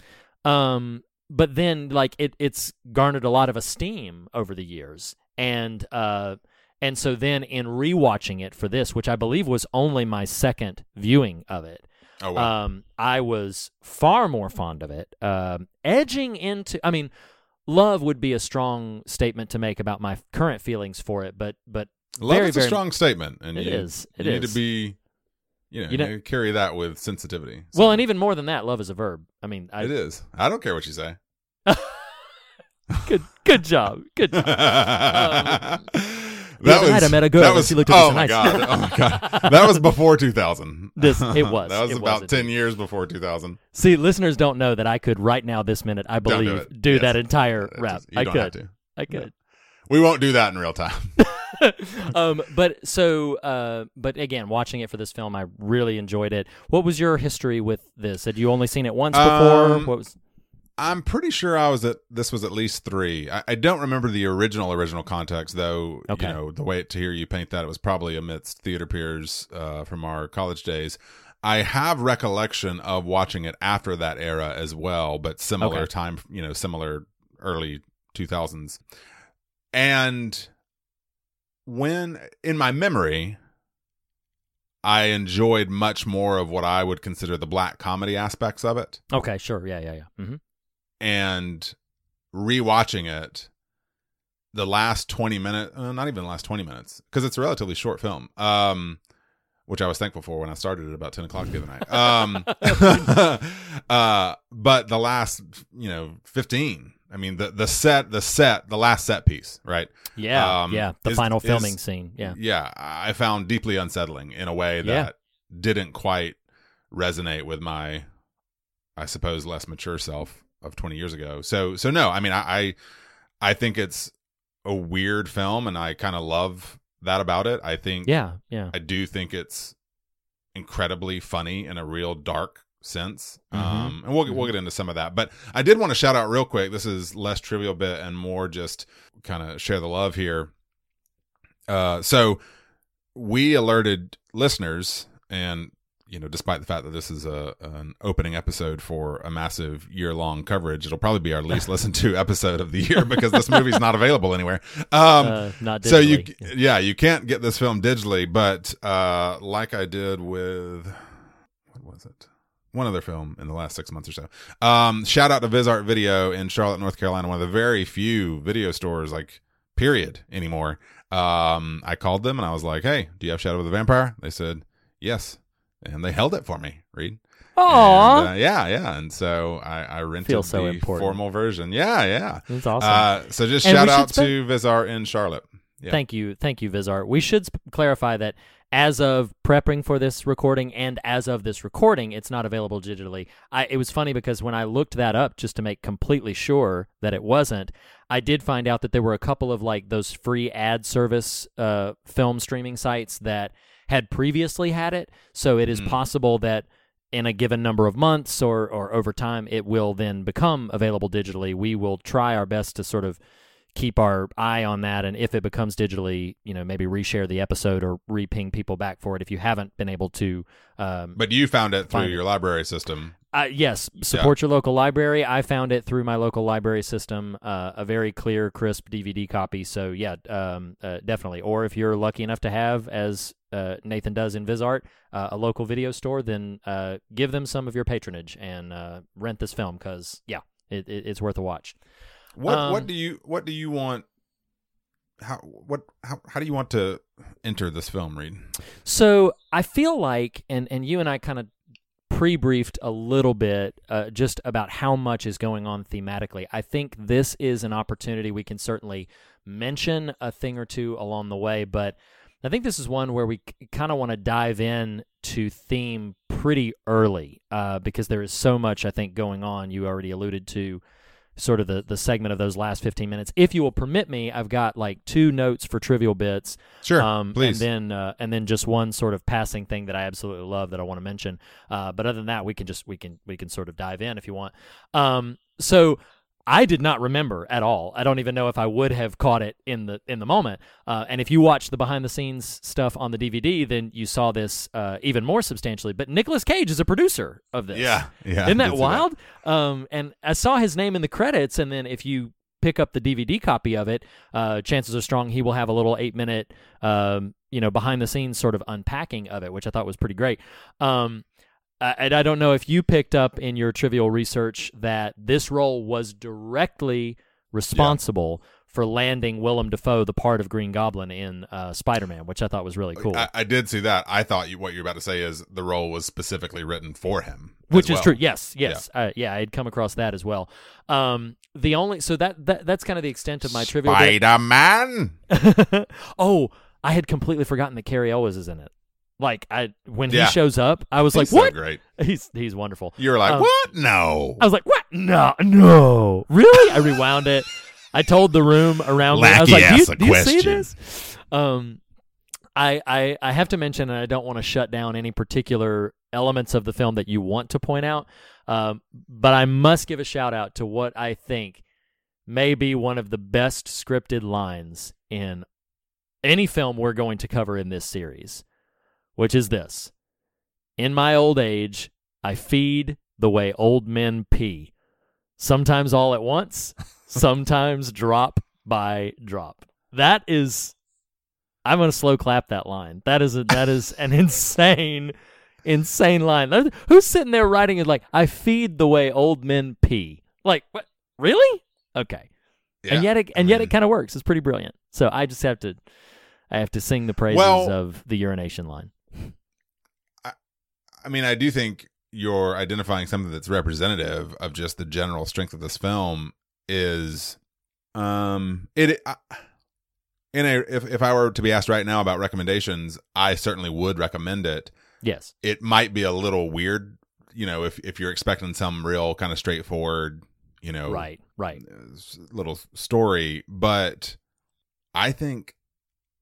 Um, but then, like it, it's garnered a lot of esteem over the years, and uh, and so then in rewatching it for this, which I believe was only my second viewing of it, Oh wow. um, I was far more fond of it. Um, edging into, I mean, love would be a strong statement to make about my current feelings for it, but but Love very is a very strong statement, and It you, is. It you need to be, you know, You know- carry that with sensitivity. So well, and even more than that, love is a verb. I mean, I, it is. I don't care what you say. [LAUGHS] good good job, good job. that [LAUGHS] um, The other night I met a girl That was, she looked at oh my nice. god! Oh my god! [LAUGHS] That was before 2000. This- it [LAUGHS] was. that was It was about indeed. 10 years before 2000. See, listeners don't know that I could right now, this minute, I Don't do believe, do, Yes. that entire rap. I could. I could. We won't do that in real time. [LAUGHS] um, but so, uh, but again, watching it for this film, I really enjoyed it. What was your history with this? Had you only seen it once before? Um, what was? I'm pretty sure I was at this was at least three. I, I don't remember the original original context though. Okay. You know the way to hear you paint that it was probably amidst theater peers uh, from our college days. I have recollection of watching it after that era as well, but similar Okay. time. You know, similar early 2000s. And when in my memory, I enjoyed much more of what I would consider the black comedy aspects of it Okay, sure, yeah, yeah, yeah. hmm and rewatching it the last 20 minutes uh, not even the last 20 minutes because it's a relatively short film um which i was thankful for when i started at about 10 o'clock the other night um [LAUGHS] uh but the last you know 15 i mean the the set the set the last set piece right Yeah, Um, yeah. The is- final is- filming scene. Yeah, yeah i found deeply unsettling in a way Yeah. that didn't quite resonate with my i suppose less mature self of 20 years ago so so no i mean i i, I think it's a weird film and i kind of love that about it i think yeah, yeah. i do think it's incredibly funny in a real dark since. Mhm. Um, and we'll we'll get into some of that. But I did want to shout out real quick. This is less trivial bit and more just kind of share the love here. Uh, so we alerted listeners, and you know, despite the fact that this is a an opening episode for a massive year long coverage, it'll probably be our least [LAUGHS] listened to episode of the year because this movie's not available anywhere. Um, Uh, not so you yeah you can't get this film digitally but uh like i did with what was it? One other film in the last six months or so. Um shout out to VisArt video in charlotte north carolina one of the very few video stores like period anymore. Um i called them and i was like hey do you have shadow of the vampire? They said yes and they held it for me reed Oh, uh, yeah yeah and so i i rented so the important. formal version yeah yeah That's awesome. uh so just And shout out spend- to visart in charlotte yeah. Thank you, thank you, VisArt. We should sp- clarify that as of prepping for this recording and as of this recording, it's not available digitally. I, it was funny because when I looked that up just to make completely sure that it wasn't, I did find out that there were a couple of like those free ad service uh, film streaming sites that had previously had it. So it is Mm. possible that in a given number of months or, or over time, it will then become available digitally. We will try our best to sort of keep our eye on that and if it becomes digitally you know maybe reshare the episode or re-ping people back for it if you haven't been able to um, But you found it through Find it. your library system. uh, yes support your local library i found it through my local library system uh, a very clear crisp dvd copy so yeah um, uh, definitely or if you're lucky enough to have as uh, nathan does in visart uh, a local video store then uh, give them some of your patronage and uh, rent this film because yeah it, it, it's worth a watch What Um, what do you what do you want how what how, how do you want to enter this film, Reed? So I feel like, and and you and I kind of pre-briefed a little bit uh, just about how much is going on thematically. I think this is an opportunity we can certainly mention a thing or two along the way, but I think this is one where we kind of want to dive in to theme pretty early uh, because there is so much I think going on. You already alluded to sort of the, the segment of those last 15 minutes. If you will permit me, I've got like two notes for trivial bits. Sure, um, please. And then, uh, and then just one sort of passing thing that I absolutely love that I want to mention. Uh, but other than that, we can just, we can, we can sort of dive in if you want. Um, so I did not remember at all. I don't even know if I would have caught it in the in the moment. Uh, and if you watch the behind the scenes stuff on the DVD, then you saw this uh, even more substantially. But Nicolas Cage is a producer of this. Yeah, yeah, Isn't that wild? Um, and I saw his name in the credits, and then if you pick up the DVD copy of it, uh, chances are strong he will have a little eight minute, um, you know, behind the scenes sort of unpacking of it, which I thought was pretty great. Um, uh, and I don't know if you picked up in your trivial research that this role was directly responsible for landing Willem Dafoe the part of Green Goblin in uh, Spider-Man, which I thought was really cool. I, I did see that. I thought you, what you're about to say is the role was specifically written for him, which is true. Yes, yes, yeah. Uh, yeah, I had come across that as well. Um, the only so that, that that's kind of the extent of my trivia. bit. Spider Man. [LAUGHS] oh, I had completely forgotten that Cary Elwes is in it. Like I when Yeah. he shows up, I was like, He's so "What?" great. [LAUGHS] He's he's wonderful. You were like, Um, what? No. I was like, "What? No, no, really?" I rewound it. I told the room around me. I was like, "Do you, do you see this?" Um, I, I I have to mention, and I don't want to shut down any particular elements of the film that you want to point out, um, but I must give a shout out to what I think may be one of the best scripted lines in any film we're going to cover in this series, which is this: "In my old age, I feed the way old men pee." sometimes all at once, [LAUGHS] sometimes drop by drop. That is I'm going to slow clap that line. That is a that is an [LAUGHS] insane insane line. Who's sitting there writing it like I feed the way old men pee? Like what? Really? Okay. Yeah. And yet it I and yet it kind of works. It's pretty brilliant. So I just have to I have to sing the praises Well- of the urination line. I I mean, I do think you're identifying something that's representative of just the general strength of this film is um it I, in a if if I were to be asked right now about recommendations, I certainly would recommend it. Yes. It might be a little weird, you know, if if you're expecting some real kind of straightforward, you know, Right. Right. little story, but I think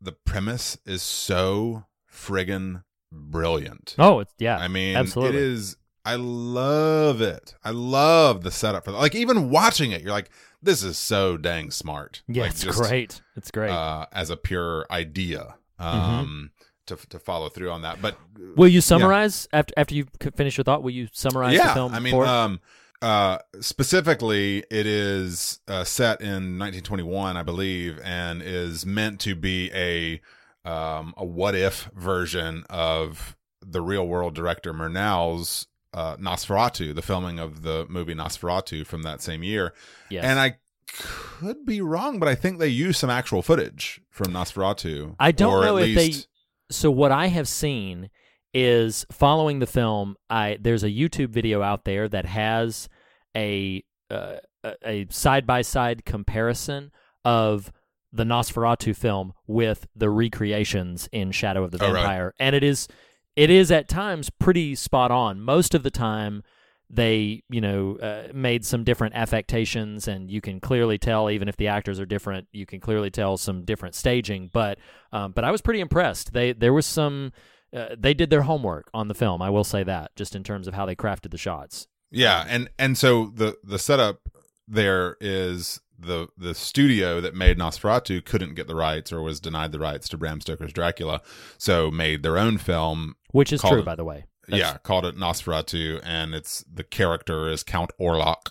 the premise is so friggin' brilliant. Oh, it's yeah. I mean, absolutely. it is. I love it. I love the setup for that. Like even watching it, you're like, this is so dang smart. Yeah, Like, it's just, great. It's great. Uh, as a pure idea, um, to to follow through on that. But will you summarize after after you finish your thought? Will you summarize yeah, the film? I mean, um, uh, specifically, it is uh, set in 1921, I believe, and is meant to be a um, a what if version of the real world director Murnau's uh, Nosferatu, the filming of the movie Nosferatu from that same year. yes. And I could be wrong, but I think they use some actual footage from Nosferatu. I don't or know at if least, they. So what I have seen is following the film. I there's a YouTube video out there that has a uh, a side by side comparison of the Nosferatu film with the recreations in Shadow of the Oh, right. Vampire, and it is it is at times pretty spot on. Most of the time, they you know uh, made some different affectations, and you can clearly tell even if the actors are different, you can clearly tell some different staging. But um, but I was pretty impressed. They there was some. Uh, they did their homework on the film. I will say that, just in terms of how they crafted the shots. Yeah, and and so the the setup there is the the studio that made Nosferatu couldn't get the rights or was denied the rights to Bram Stoker's Dracula, so made their own film. Which is called true, it- by the way. yeah, called it Nosferatu, and it's the character is Count Orlok,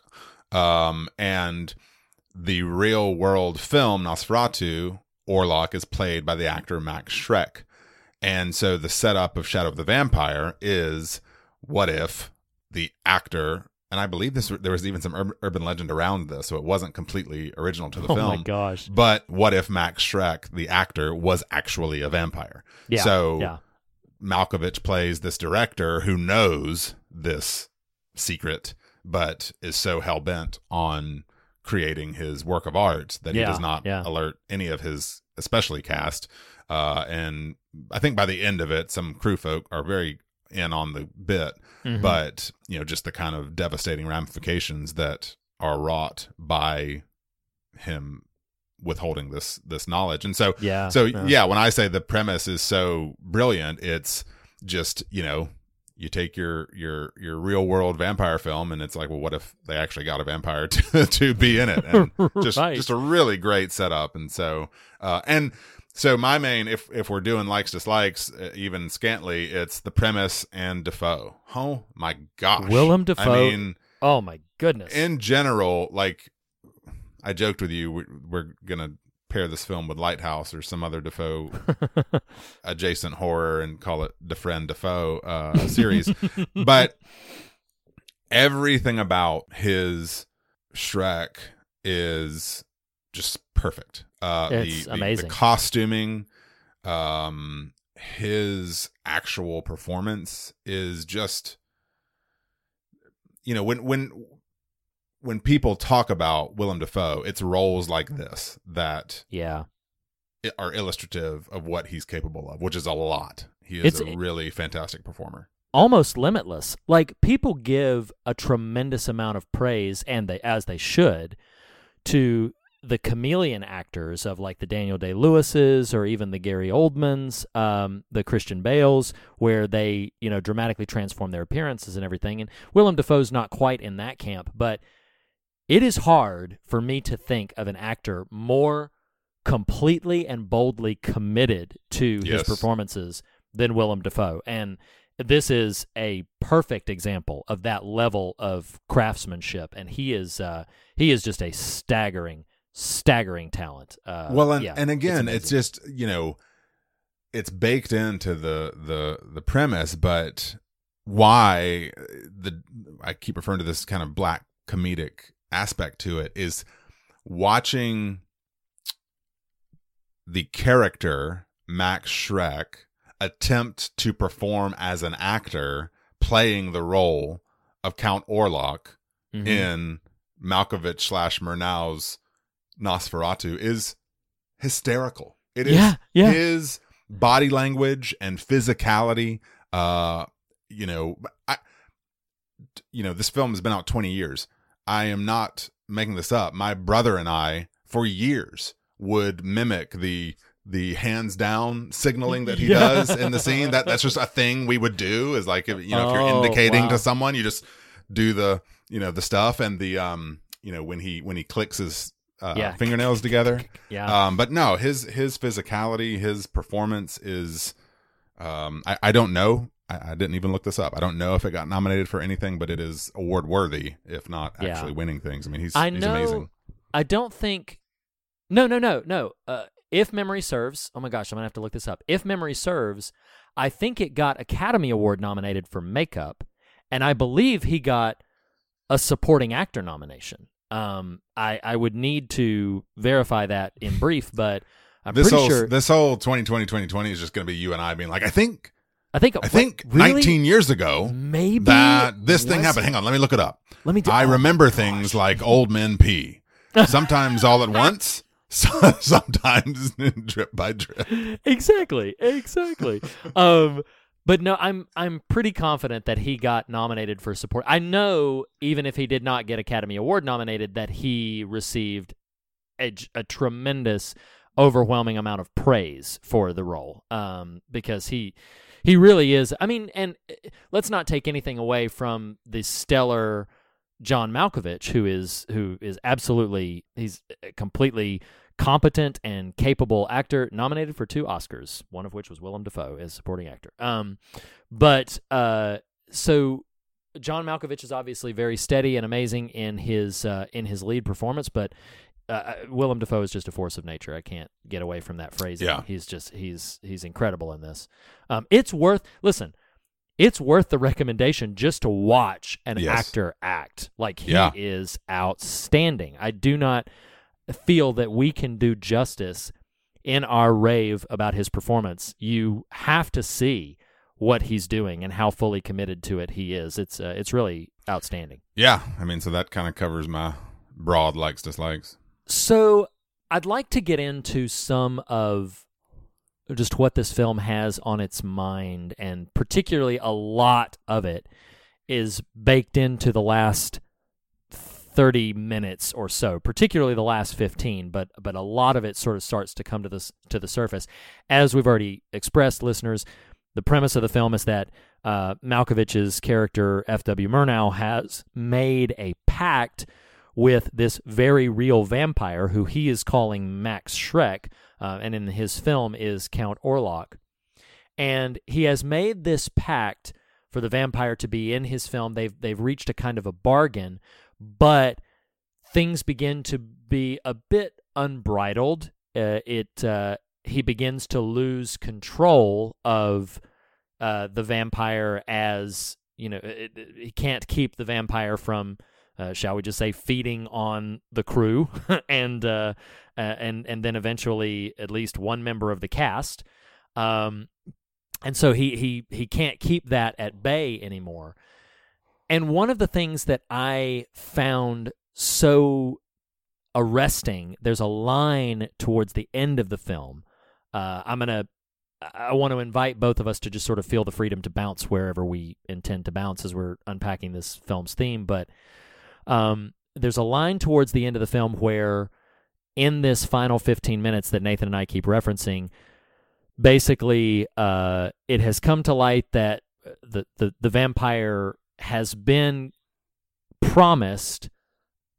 um, and the real world film Nosferatu, Orlok is played by the actor Max Schreck, and so the setup of Shadow of the Vampire is what if the actor and I believe this there was even some ur- urban legend around this, so it wasn't completely original to the [LAUGHS] Oh film. my gosh. But what if Max Schreck, the actor, was actually a vampire? Yeah. So yeah. Malkovich plays this director who knows this secret, but is so hell bent on creating his work of art that he does not yeah. alert any of his, especially cast. Uh, and I think by the end of it, some crew folk are very in on the bit, Mhm. but you know, just the kind of devastating ramifications that are wrought by him withholding this this knowledge. And so Yeah. so yeah. yeah, when I say the premise is so brilliant, it's just you know you take your your your real world vampire film and it's like, well, what if they actually got a vampire [LAUGHS] to to be in it? And [LAUGHS] just Right. just a really great setup. And so uh, and so my main, if if we're doing likes dislikes, uh, even scantly, it's the premise and Dafoe. Oh my gosh, Willem Dafoe. I mean, Oh my goodness. in general, like I joked with you, we're, we're gonna pair this film with Lighthouse or some other Dafoe [LAUGHS] adjacent horror and call it the friend Dafoe uh, series. [LAUGHS] but everything about his Schreck is just perfect. Uh, the- It's the, the, amazing. costuming, um, his actual performance is just, you know, when when when people talk about Willem Dafoe, it's roles like this that yeah. are illustrative of what he's capable of, which is a lot. He is It's- a really fantastic performer. almost limitless. Like people give a tremendous amount of praise, and they as they should, to the chameleon actors of like the Daniel Day Lewis's or even the Gary Oldmans, um, the Christian Bales, where they you know dramatically transform their appearances and everything. And Willem Dafoe's not quite in that camp, but it is hard for me to think of an actor more completely and boldly committed to his performances than Willem Dafoe. And this is a perfect example of that level of craftsmanship. And he is uh, he is just a staggering, staggering talent. Uh, well, and, yeah, and again, amazing. it's, just you know, it's baked into the the the premise, but why the I keep referring to this kind of black comedic aspect to it is watching the character Max Schreck attempt to perform as an actor playing the role of Count Orlok Mhm. in Malkovich slash Murnau's Nosferatu is hysterical. It is Yeah, yeah. his body language and physicality. Uh, you know, I, you know, this film has been out twenty years. I am not making this up. My brother and I, for years, would mimic the the hands down signaling that he [LAUGHS] does in the scene. That that's just a thing we would do. Is like if you know if you're Oh, indicating wow. to someone, you just do the you know the stuff and the um you know when he when he clicks his uh, Yeah. fingernails together. Yeah. Um, but no, his his physicality, his performance is. Um, I, I don't know. I, I didn't even look this up. I don't know if it got nominated for anything, but it is award worthy, if not Yeah. actually winning things. I mean, he's I he's know. amazing. I don't think. No, no, no, no. Uh, if memory serves, oh my gosh, I'm gonna have to look this up. If memory serves, I think it got Academy Award nominated for makeup, and I believe he got a supporting actor nomination. Um, I I would need to verify that in brief, but I'm this pretty whole sure. this whole 2020 2020 is just going to be you and I being like, I think I think. I think really? 19 years ago maybe that this thing happened. Hang on, let me look it up. Let me. Do, I oh, remember things like old men pee. Sometimes all at once, [LAUGHS] sometimes [LAUGHS] drip by drip. exactly exactly um but no i'm i'm pretty confident that he got nominated for support. I know even if he did not get academy award nominated that he received a tremendous overwhelming amount of praise for the role um because he he really is i mean and eh, let's not take anything away from the stellar John Malkovich, who is who is absolutely he's completely competent and capable actor, nominated for two Oscars, one of which was Willem Dafoe as supporting actor. Um, but uh, so John Malkovich is obviously very steady and amazing in his uh, in his lead performance, but uh, Willem Dafoe is just a force of nature. I can't get away from that phrase. Yeah. he's just he's he's incredible in this. Um, it's worth listen. It's worth the recommendation just to watch an Yes. actor act. Like he Yeah. is outstanding. I do not feel that we can do justice in our rave about his performance. You have to see what he's doing and how fully committed to it he is. It's uh, it's really outstanding. Yeah, I mean, so that kind of covers my broad likes dislikes. So I'd like to get into some of just what this film has on its mind, and particularly a lot of it is baked into the last 30 minutes or so, particularly the last 15, but but a lot of it sort of starts to come to this to the surface. As we've already expressed, listeners, the premise of the film is that uh, Malkovich's character F.W. Murnau has made a pact with this very real vampire who he is calling Max Schreck, uh, and in his film is Count Orlok. And he has made this pact for the vampire to be in his film. They've they've reached a kind of a bargain, but things begin to be a bit unbridled. Uh, it uh, he begins to lose control of uh, the vampire as you know it, it- he can't keep the vampire from uh, shall we just say feeding on the crew. [LAUGHS] And uh, uh, and and then eventually at least one member of the cast. Um, and so he he he can't keep that at bay anymore and one of the things that I found so arresting there's a line towards the end of the film uh, I'm gonna I want to invite both of us to just sort of feel the freedom to bounce wherever we intend to bounce as we're unpacking this film's theme. But um, there's a line towards the end of the film where, in this final 15 minutes that Nathan and I keep referencing, basically uh, it has come to light that the, the, the vampire has been promised.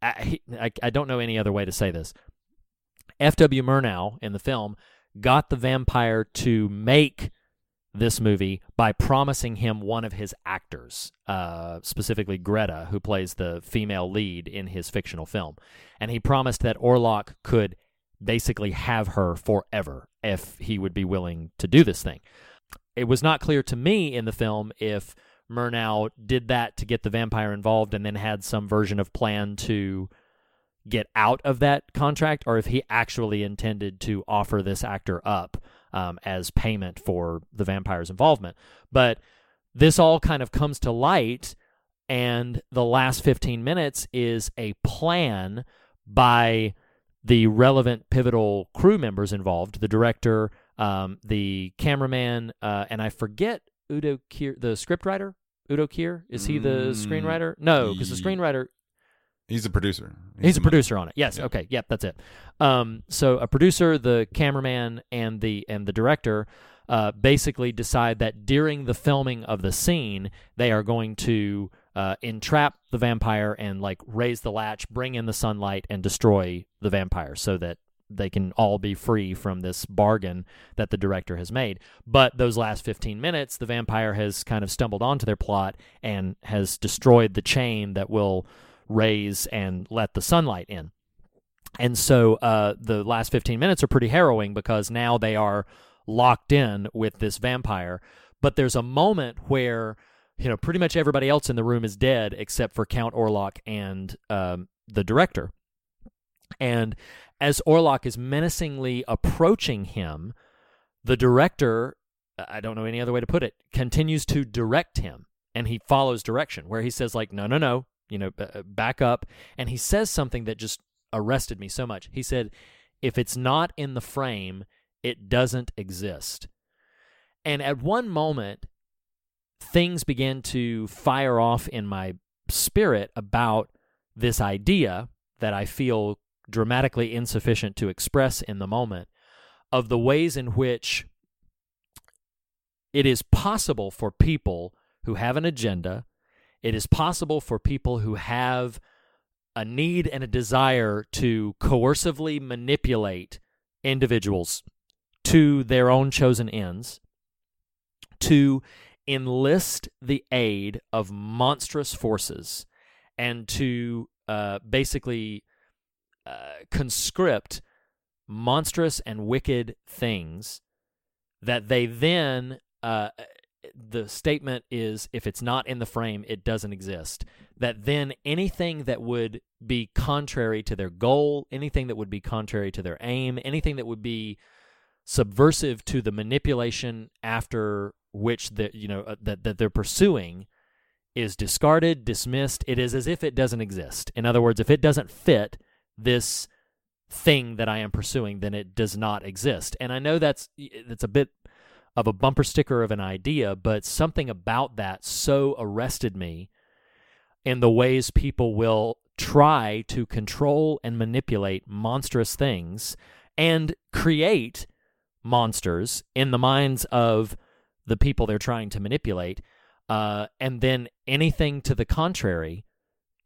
I, I, I don't know any other way to say this. F.W. Murnau in the film got the vampire to make this movie by promising him one of his actors, uh, specifically Greta, who plays the female lead in his fictional film. And he promised that Orlok could basically have her forever if he would be willing to do this thing. It was not clear to me in the film if Murnau did that to get the vampire involved and then had some version of plan to get out of that contract or if he actually intended to offer this actor up um, as payment for the vampire's involvement. But this all kind of comes to light, and the last 15 minutes is a plan by the relevant pivotal crew members involved the director, um, the cameraman, uh, and I forget Udo Kier, the scriptwriter. Udo Kier? Is he the Mm, screenwriter? No, because the screenwriter He's a producer. He's, a the- producer on it. Yes. Yeah. Okay. Yep. That's it. Um, so a producer, the cameraman, and the and the director uh, basically decide that during the filming of the scene, they are going to uh, entrap the vampire and like raise the latch, bring in the sunlight, and destroy the vampire, so that they can all be free from this bargain that the director has made. But those last 15 minutes, the vampire has kind of stumbled onto their plot and has destroyed the chain that will raise and let the sunlight in. And so uh, the last 15 minutes are pretty harrowing because now they are locked in with this vampire. But there's a moment where, you know, pretty much everybody else in the room is dead except for Count Orlok and um, the director. And as Orlok is menacingly approaching him, the director, I don't know any other way to put it, continues to direct him. And he follows direction where he says, like, no, no, no, you know, b- uh, back up. And he says something that just arrested me so much. He said, if it's not in the frame, it doesn't exist. And at one moment, things began to fire off in my spirit about this idea that I feel dramatically insufficient to express in the moment of the ways in which it is possible for people who have an agenda, it is possible for people who have a need and a desire to coercively manipulate individuals to their own chosen ends, to enlist the aid of monstrous forces, and to uh, basically uh, conscript monstrous and wicked things that they then uh, the statement is if it's not in the frame it doesn't exist. That then anything that would be contrary to their goal anything that would be contrary to their aim anything that would be subversive to the manipulation after which the you know uh, that that they're pursuing is discarded dismissed it is as if it doesn't exist. In other words if it doesn't fit this thing that I am pursuing, then it does not exist. And I know that's that's a bit of a bumper sticker of an idea, but something about that so arrested me in the ways people will try to control and manipulate monstrous things and create monsters in the minds of the people they're trying to manipulate. Uh, and then anything to the contrary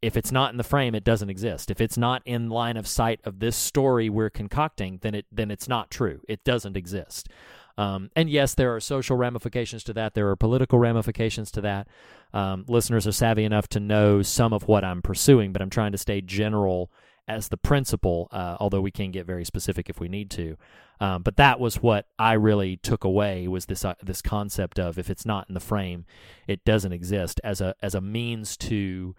if it's not in the frame it doesn't exist. If it's not in line of sight of this story we're concocting then it then it's not true. It doesn't exist. Um, and yes there are social ramifications to that. There are political ramifications to that. Um, listeners are savvy enough to know some of what i'm pursuing but i'm trying to stay general as the principle uh, although we can get very specific if we need to. Um, but that was what i really took away was this uh, this concept of if it's not in the frame it doesn't exist as a as a means to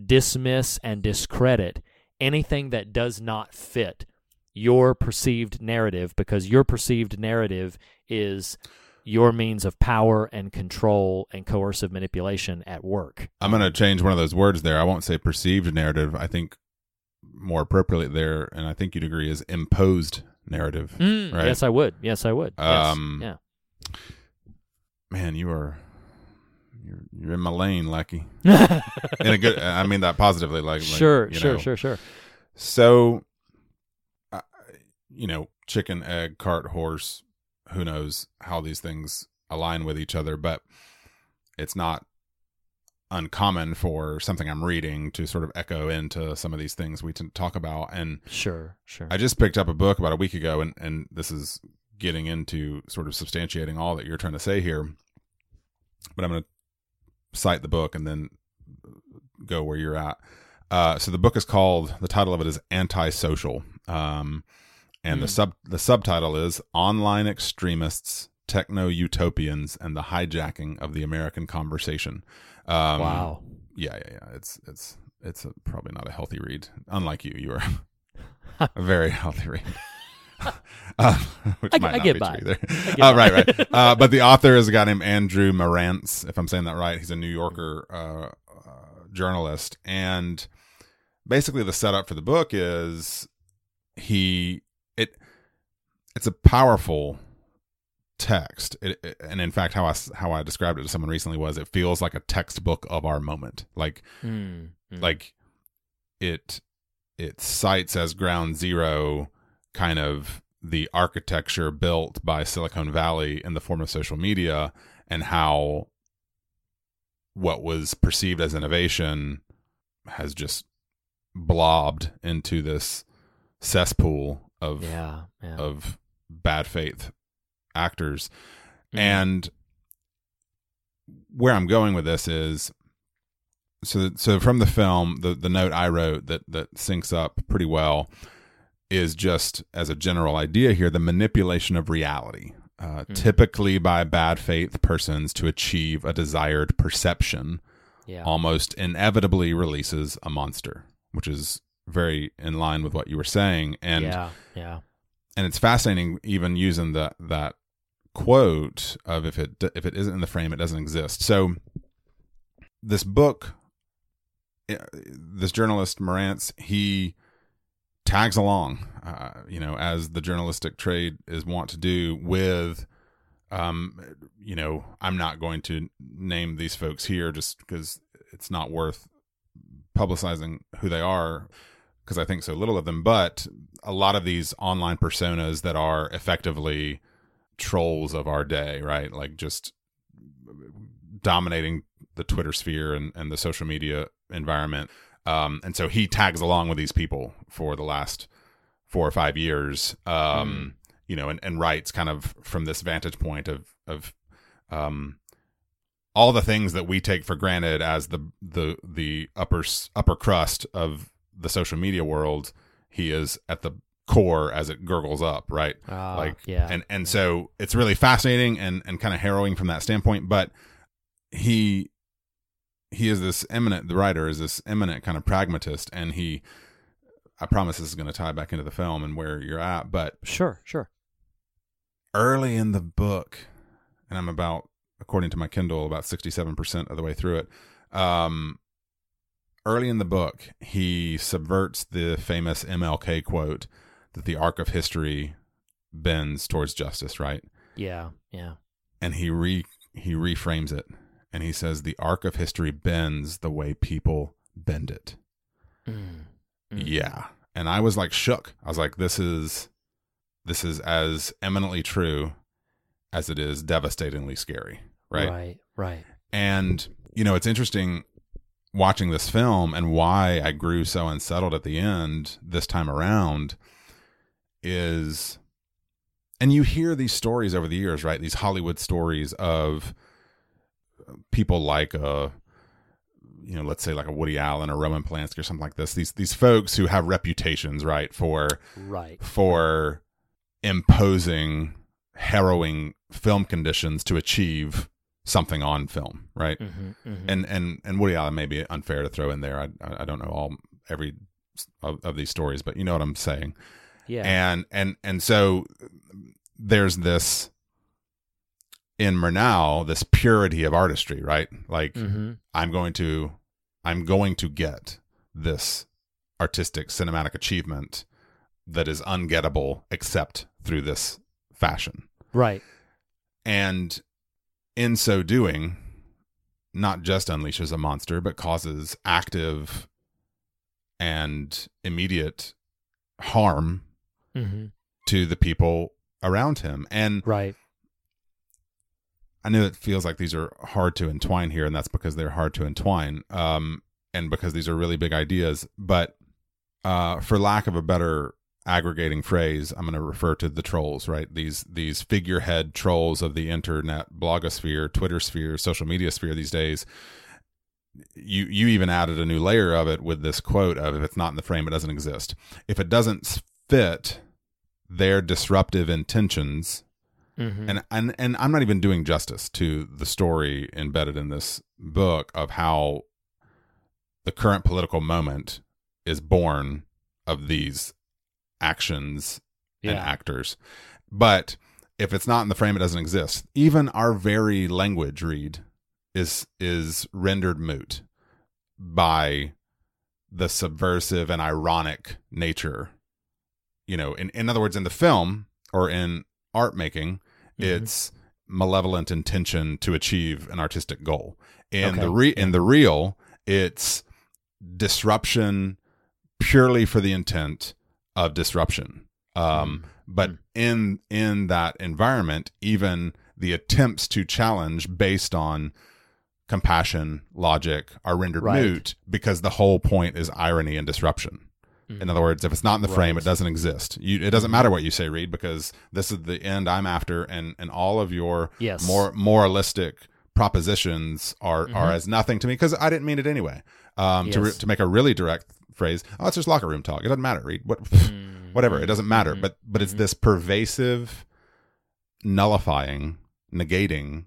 dismiss and discredit anything that does not fit your perceived narrative because your perceived narrative is your means of power and control and coercive manipulation at work. I'm going to change one of those words there. I won't say perceived narrative. I think more appropriately there, and I think you'd agree, is imposed narrative. Mm, right? Yes, I would. Yes, I would. Um, yes. Man, you are you're you're in my lane, Lackey. [LAUGHS] In a good. I mean that positively. Like, like, sure, you sure, know. sure, sure. So, uh, you know, chicken, egg, cart, horse. Who knows how these things align with each other? But it's not uncommon for something I'm reading to sort of echo into some of these things we t- talk about. And Sure, sure. I just picked up a book about a week ago, and and this is getting into sort of substantiating all that you're trying to say here. But I'm going to cite the book and then go where you're at. Uh, so the book is called the title of it is Antisocial, um, and the Hmm. sub the subtitle is Online Extremists, Techno Utopians, and the Hijacking of the American Conversation. Um, wow. yeah, yeah, yeah. It's it's it's a, probably not a healthy read. Unlike you, you are [LAUGHS] a very healthy read. Uh, [LAUGHS] which I- might I not get be by. true either. Uh, right, right. [LAUGHS] Uh, but the author is a guy named Andrew Marantz, if I'm saying that right. He's a New Yorker uh, uh, journalist, and basically the setup for the book is he it it's a powerful text it, it- and in fact how I how I described it to someone recently was it feels like a textbook of our moment like Mm, mm. like it it cites as ground zero kind of the architecture built by Silicon Valley in the form of social media and how what was perceived as innovation has just blobbed into this cesspool of Yeah. Yeah. of bad faith actors. Mhm. And where I'm going with this is so so from the film, the the note I wrote that that syncs up pretty well is just as a general idea here the manipulation of reality. Uh, Typically by bad faith persons to achieve a desired perception, yeah. almost inevitably releases a monster, which is very in line with what you were saying. And yeah. Yeah. and it's fascinating even using that that quote of if it if it isn't in the frame it doesn't exist so this book eh, this journalist Marantz he tags along uh, you know as the journalistic trade is wont to do with um you know I'm not going to name these folks here just because it's not worth publicizing who they are because I think so little of them, but a lot of these online personas that are effectively trolls of our day, right? Like just dominating the Twitter sphere and, and the social media environment. Um, and so he tags along with these people for the last four or five years, um, you know, and, and writes kind of from this vantage point of, of, um, all the things that we take for granted as the the the upper upper crust of the social media world he is at the core as it gurgles up right Ah, like yeah. and and so it's really fascinating and and kind of harrowing from that standpoint but he he is this eminent the writer is this eminent kind of pragmatist and he i promise this is going to tie back into the film and where you're at but Sure. Sure. early in the book, and I'm about, according to my Kindle, about 67% of the way through it. Um, early in the book, he subverts the famous MLK quote that the arc of history bends towards justice, right? Yeah. Yeah. And he re he reframes it, and he says the arc of history bends the way people bend it. Mm. Yeah. And I was like shook. I was like, this is this is as eminently true as it is devastatingly scary. Right. Right. Right. And, you know, it's interesting watching this film and why I grew so unsettled at the end this time around is and you hear these stories over the years, right? These Hollywood stories of people like uh you know, let's say like a Woody Allen or Roman Polanski or something like this. These these folks who have reputations, right, for Right. for imposing harrowing film conditions to achieve something on film, right? Mm-hmm, mm-hmm. And and and Woody Allen may be unfair to throw in there. I I don't know all every of, of these stories, but you know what I'm saying. yeah. And and and so there's this in Murnau this purity of artistry, right? Like mm-hmm. I'm going to I'm going to get this artistic cinematic achievement that is ungettable except through this fashion. Right. And in so doing, not just unleashes a monster, but causes active and immediate harm Mm-hmm. to the people around him. And Right. I know it feels like these are hard to entwine here, and that's because they're hard to entwine, um, and because these are really big ideas. But uh, for lack of a better aggregating phrase, I'm going to refer to the trolls, right? These these figurehead trolls of the internet, blogosphere, Twitter sphere, social media sphere these days. You you even added a new layer of it with this quote of if it's not in the frame, it doesn't exist. If it doesn't fit their disruptive intentions Mm-hmm. and and and I'm not even doing justice to the story embedded in this book of how the current political moment is born of these actions and actors. But if it's not in the frame, it doesn't exist. Even our very language Reed is is rendered moot by the subversive and ironic nature. You know, in, in other words, in the film or in art making, it's malevolent intention to achieve an artistic goal. In Okay. the re in the real, it's disruption purely for the intent of disruption. Um, but Mm. in in that environment, even the attempts to challenge based on compassion, logic are rendered Right. moot because the whole point is irony and disruption. Mm-hmm. In other words, if it's not in the frame, it doesn't exist. You, it doesn't matter what you say, Reed, because this is the end I'm after, and and all of your Yes. more moralistic propositions are are mm-hmm. as nothing to me because I didn't mean it anyway. Um, to re- to make a really direct phrase, oh, it's just locker room talk. It doesn't matter, Reed. What, mm-hmm. [LAUGHS] whatever, it doesn't matter. But but it's this pervasive nullifying, negating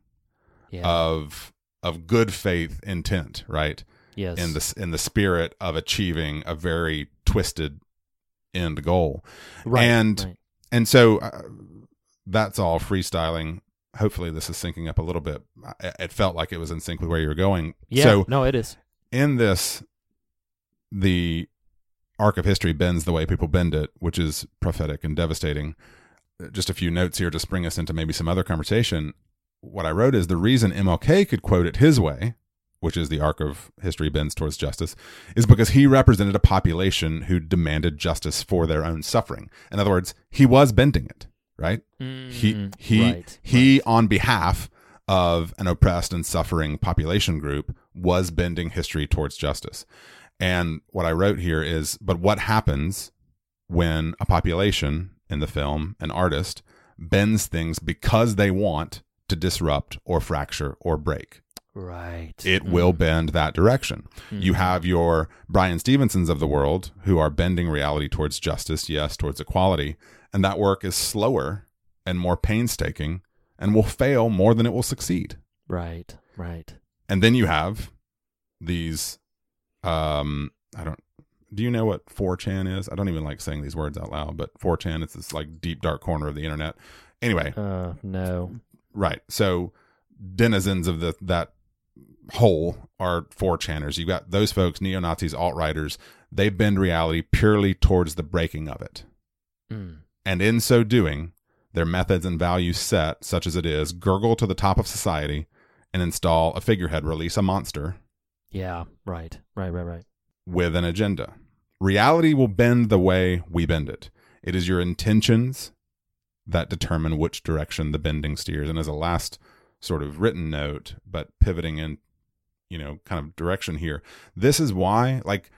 Yeah. of of good faith intent, right? yes. in the in the spirit of achieving a very twisted end goal. right. and right. And so uh, that's all freestyling. Hopefully, this is syncing up a little bit. I- It felt like it was in sync with where you were going. yeah. So no, it is. in this, the arc of history bends the way people bend it, which is prophetic and devastating. Just a few notes here to spring us into maybe some other conversation. What I wrote is the reason MLK could quote it his way, which is the arc of history bends towards justice, is because he represented a population who demanded justice for their own suffering. In other words, he was bending it, right? he Mm, he right, he on behalf of an oppressed and suffering population group was bending history towards justice. And what I wrote here is but what happens when a population in the film, an artist, bends things because they want to disrupt or fracture or break? Right. it will bend that direction. You have your Bryan Stevensons of the world who are bending reality towards justice, yes, towards equality, and that work is slower and more painstaking and will fail more than it will succeed. Right. Right. And then you have these um I don't do you know what 4chan is? I don't even like saying these words out loud, but 4chan is this like deep dark corner of the internet. Anyway, Uh, no. Right. So denizens of the that hole are four channers. You got those folks, neo Nazis, alt righters. They bend reality purely towards the breaking of it, Mm. and in so doing, their methods and values set, such as it is, gurgle to the top of society and install a figurehead, release a monster Yeah. Right. Right. Right. Right. with an agenda. Reality will bend the way we bend it. It is your intentions that determine which direction the bending steers. And as a last sort of written note, but pivoting in, you know, kind of direction here, this is why, like,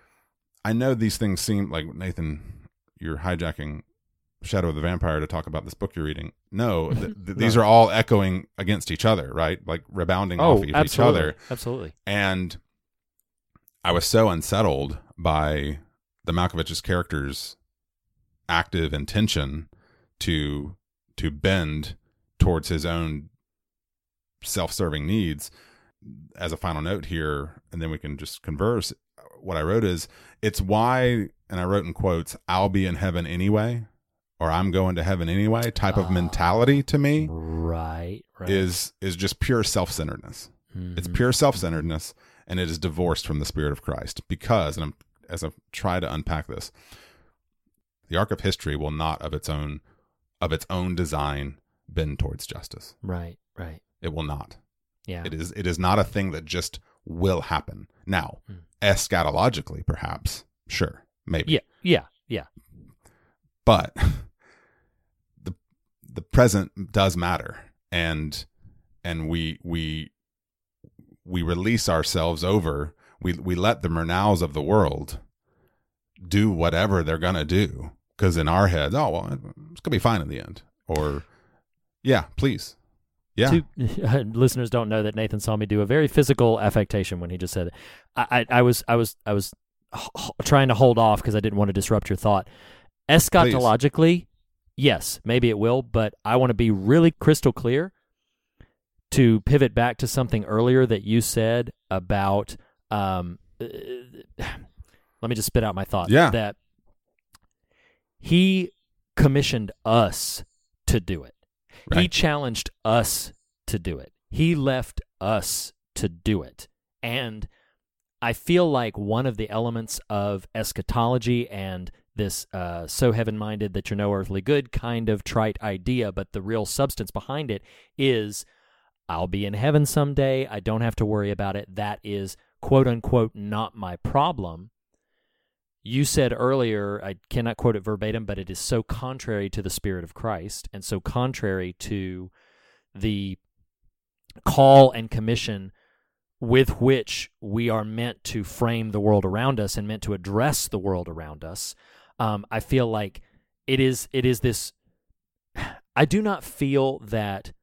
I know these things seem like Nathan, you're hijacking Shadow of the Vampire to talk about this book you're reading. No, [LAUGHS] th- th- these are all echoing against each other, right? Like rebounding oh, off Oh, of each other. Absolutely. And I was so unsettled by the Malkovich's character's active intention to to bend towards his own self-serving needs as a final note here and then we can just converse what i wrote is it's why and i wrote in quotes i'll be in heaven anyway or i'm going to heaven anyway type of mentality to me Right. Right. is is just pure self-centeredness it's Mhm. pure self-centeredness and it is divorced from the spirit of christ because and i'm as i try to unpack this the arc of history will not of its own of its own design bend towards justice Right. Right. it will not Yeah. it is it is not a thing that just will happen now Hmm. eschatologically perhaps sure maybe Yeah. Yeah. Yeah. but [LAUGHS] the the present does matter and and we we we release ourselves over we we let the Murnaus of the world do whatever they're gonna do because in our heads oh well it's gonna be fine in the end or yeah please yeah Two, [LAUGHS] listeners don't know that Nathan saw me do a very physical affectation when he just said it. I, I, I was I was I was h- trying to hold off because I didn't want to disrupt your thought. Eschatologically, yes, maybe it will, but I want to be really crystal clear to pivot back to something earlier that you said about. Um, uh, [SIGHS] let me just spit out my thought. Yeah. that he commissioned us to do it. He challenged us to do it. He left us to do it. And I feel like one of the elements of eschatology and this uh, so heaven minded that you're no earthly good kind of trite idea, but the real substance behind it is I'll be in heaven someday. I don't have to worry about it. That is quote unquote not my problem. You said earlier, I cannot quote it verbatim, but it is so contrary to the Spirit of Christ and so contrary to the call and commission with which we are meant to frame the world around us and meant to address the world around us. Um, I feel like it is it is this. I do not feel that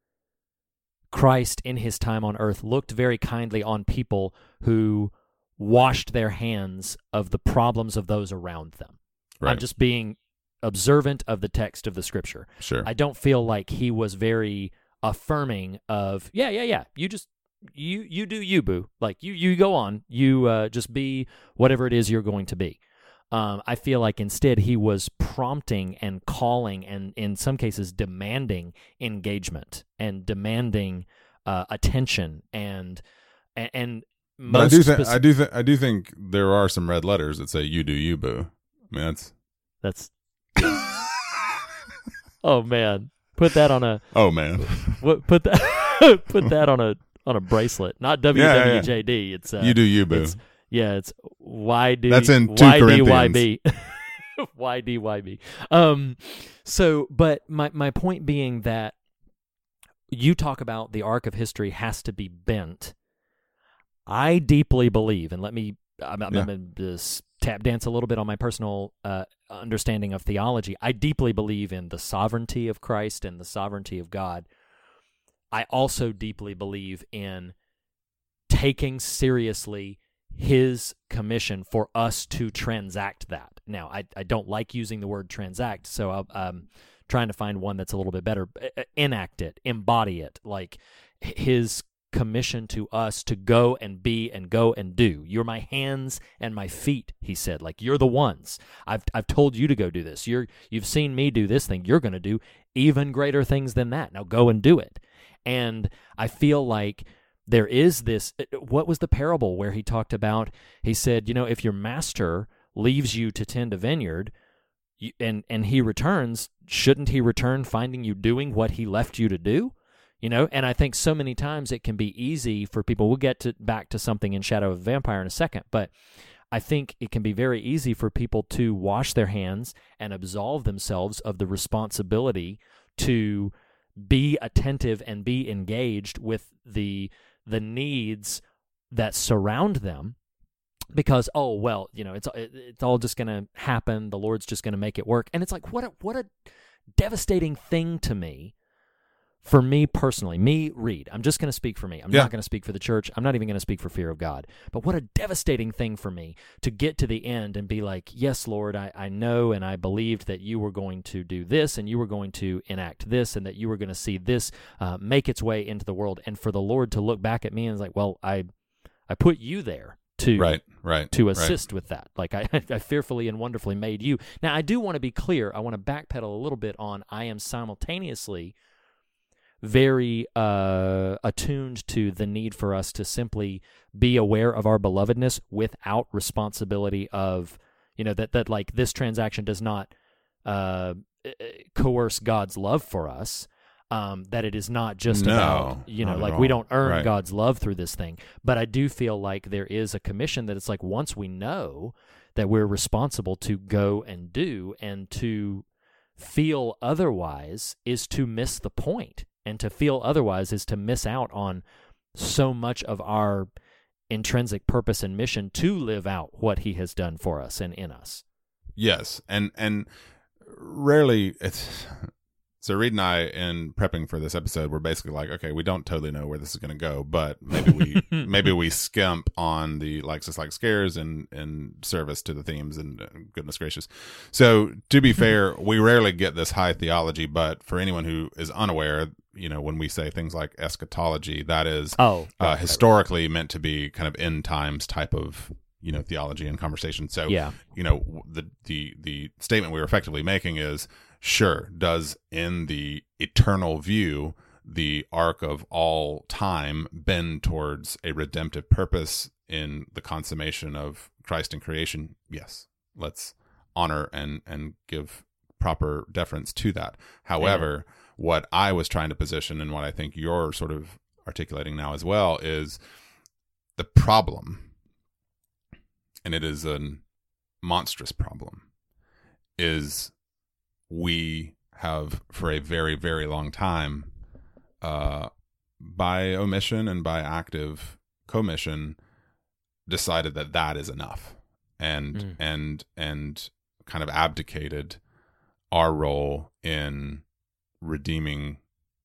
Christ in his time on earth looked very kindly on people who washed their hands of the problems of those around them. I'm just being observant of the text of the scripture. Sure. I don't feel like he was very affirming of yeah, yeah, yeah. You just you you do you boo. Like you you go on. You uh, just be whatever it is you're going to be. Um, I feel like instead he was prompting and calling and in some cases demanding engagement and demanding uh, attention and, and but I do think I do think I do think there are some red letters that say "You do you, boo." I mean, that's that's oh man. Put that on a [LAUGHS] oh man, what put that [LAUGHS] put that on a on a bracelet. Not [LAUGHS] Yeah, yeah, yeah. WWJD it's uh, you do you, boo. it's yeah it's YD That's in 2 YDYB YDYB um so but my my point being that you talk about the arc of history has to be bent I deeply believe and let me I'm, I'm, Yeah. I'm gonna just tap dance a little bit on my personal uh, understanding of theology. I deeply believe in the sovereignty of Christ and the sovereignty of God. I also deeply believe in taking seriously his commission for us to transact that. Now, I, I don't like using the word transact, so I'm trying to find one that's a little bit better. Enact it, embody it, like his commission to us to go and be and go and do. You're my hands and my feet, he said. Like you're the ones. I've I've told you to go do this. You're you've seen me do this thing. You're going to do even greater things than that. Now go and do it. And I feel like there is this uh, what was the parable where he talked about he said, you know, if your master leaves you to tend a vineyard, and and he returns, shouldn't he return finding you doing what he left you to do? You know, and I think so many times it can be easy for people. We'll get to back to something in Shadow of Vampire in a second, but I think it can be very easy for people to wash their hands and absolve themselves of the responsibility to be attentive and be engaged with the the needs that surround them because oh well you know it's it- it's all just going to happen the lord's just going to make it work and it's like what a what a devastating thing to me for me personally me reed i'm just going to speak for me i'm Yeah. not going to speak for the church i'm not even going to speak for fear of god but what a devastating thing for me to get to the end and be like yes lord I, I know and i believed that you were going to do this and you were going to enact this and that you were going to see this uh, make its way into the world and for the lord to look back at me and is like well i i put you there to right, right, to right. assist with that. Like I, [LAUGHS] I fearfully and wonderfully made you. Now I do want to be clear. I want to backpedal a little bit on. I am simultaneously very uh, attuned to the need for us to simply be aware of our belovedness without responsibility of you know that that like this transaction does not uh, uh, coerce God's love for us. Um, that it is not just No, about you know like we don't earn Right. God's love through this thing, but I do feel like there is a commission that it's like once we know that we're responsible to go and do and to feel otherwise is to miss the point and to feel otherwise is to miss out on so much of our intrinsic purpose and mission to live out what he has done for us and in us. Yes, and and rarely it's so Reed and I in prepping for this episode we're basically like okay we don't totally know where this is going to go but maybe we [LAUGHS] maybe we skimp on the likes us like scares and and service to the themes and goodness gracious. So to be [LAUGHS] fair we rarely get this high theology but for anyone who is unaware you know when we say things like eschatology that is oh uh, historically meant to be kind of end times type of you know theology and conversation. So yeah. you know the the the statement we were effectively making is sure does in the eternal view the arc of all time bend towards a redemptive purpose in the consummation of Christ and creation? Yes. Let's honor and and give proper deference to that. However what i was trying to position and what i think you're sort of articulating now as well is the problem and it is a monstrous problem is we have for a very very long time uh by omission and by active commission decided that that is enough and Mm. and and kind of abdicated our role in redeeming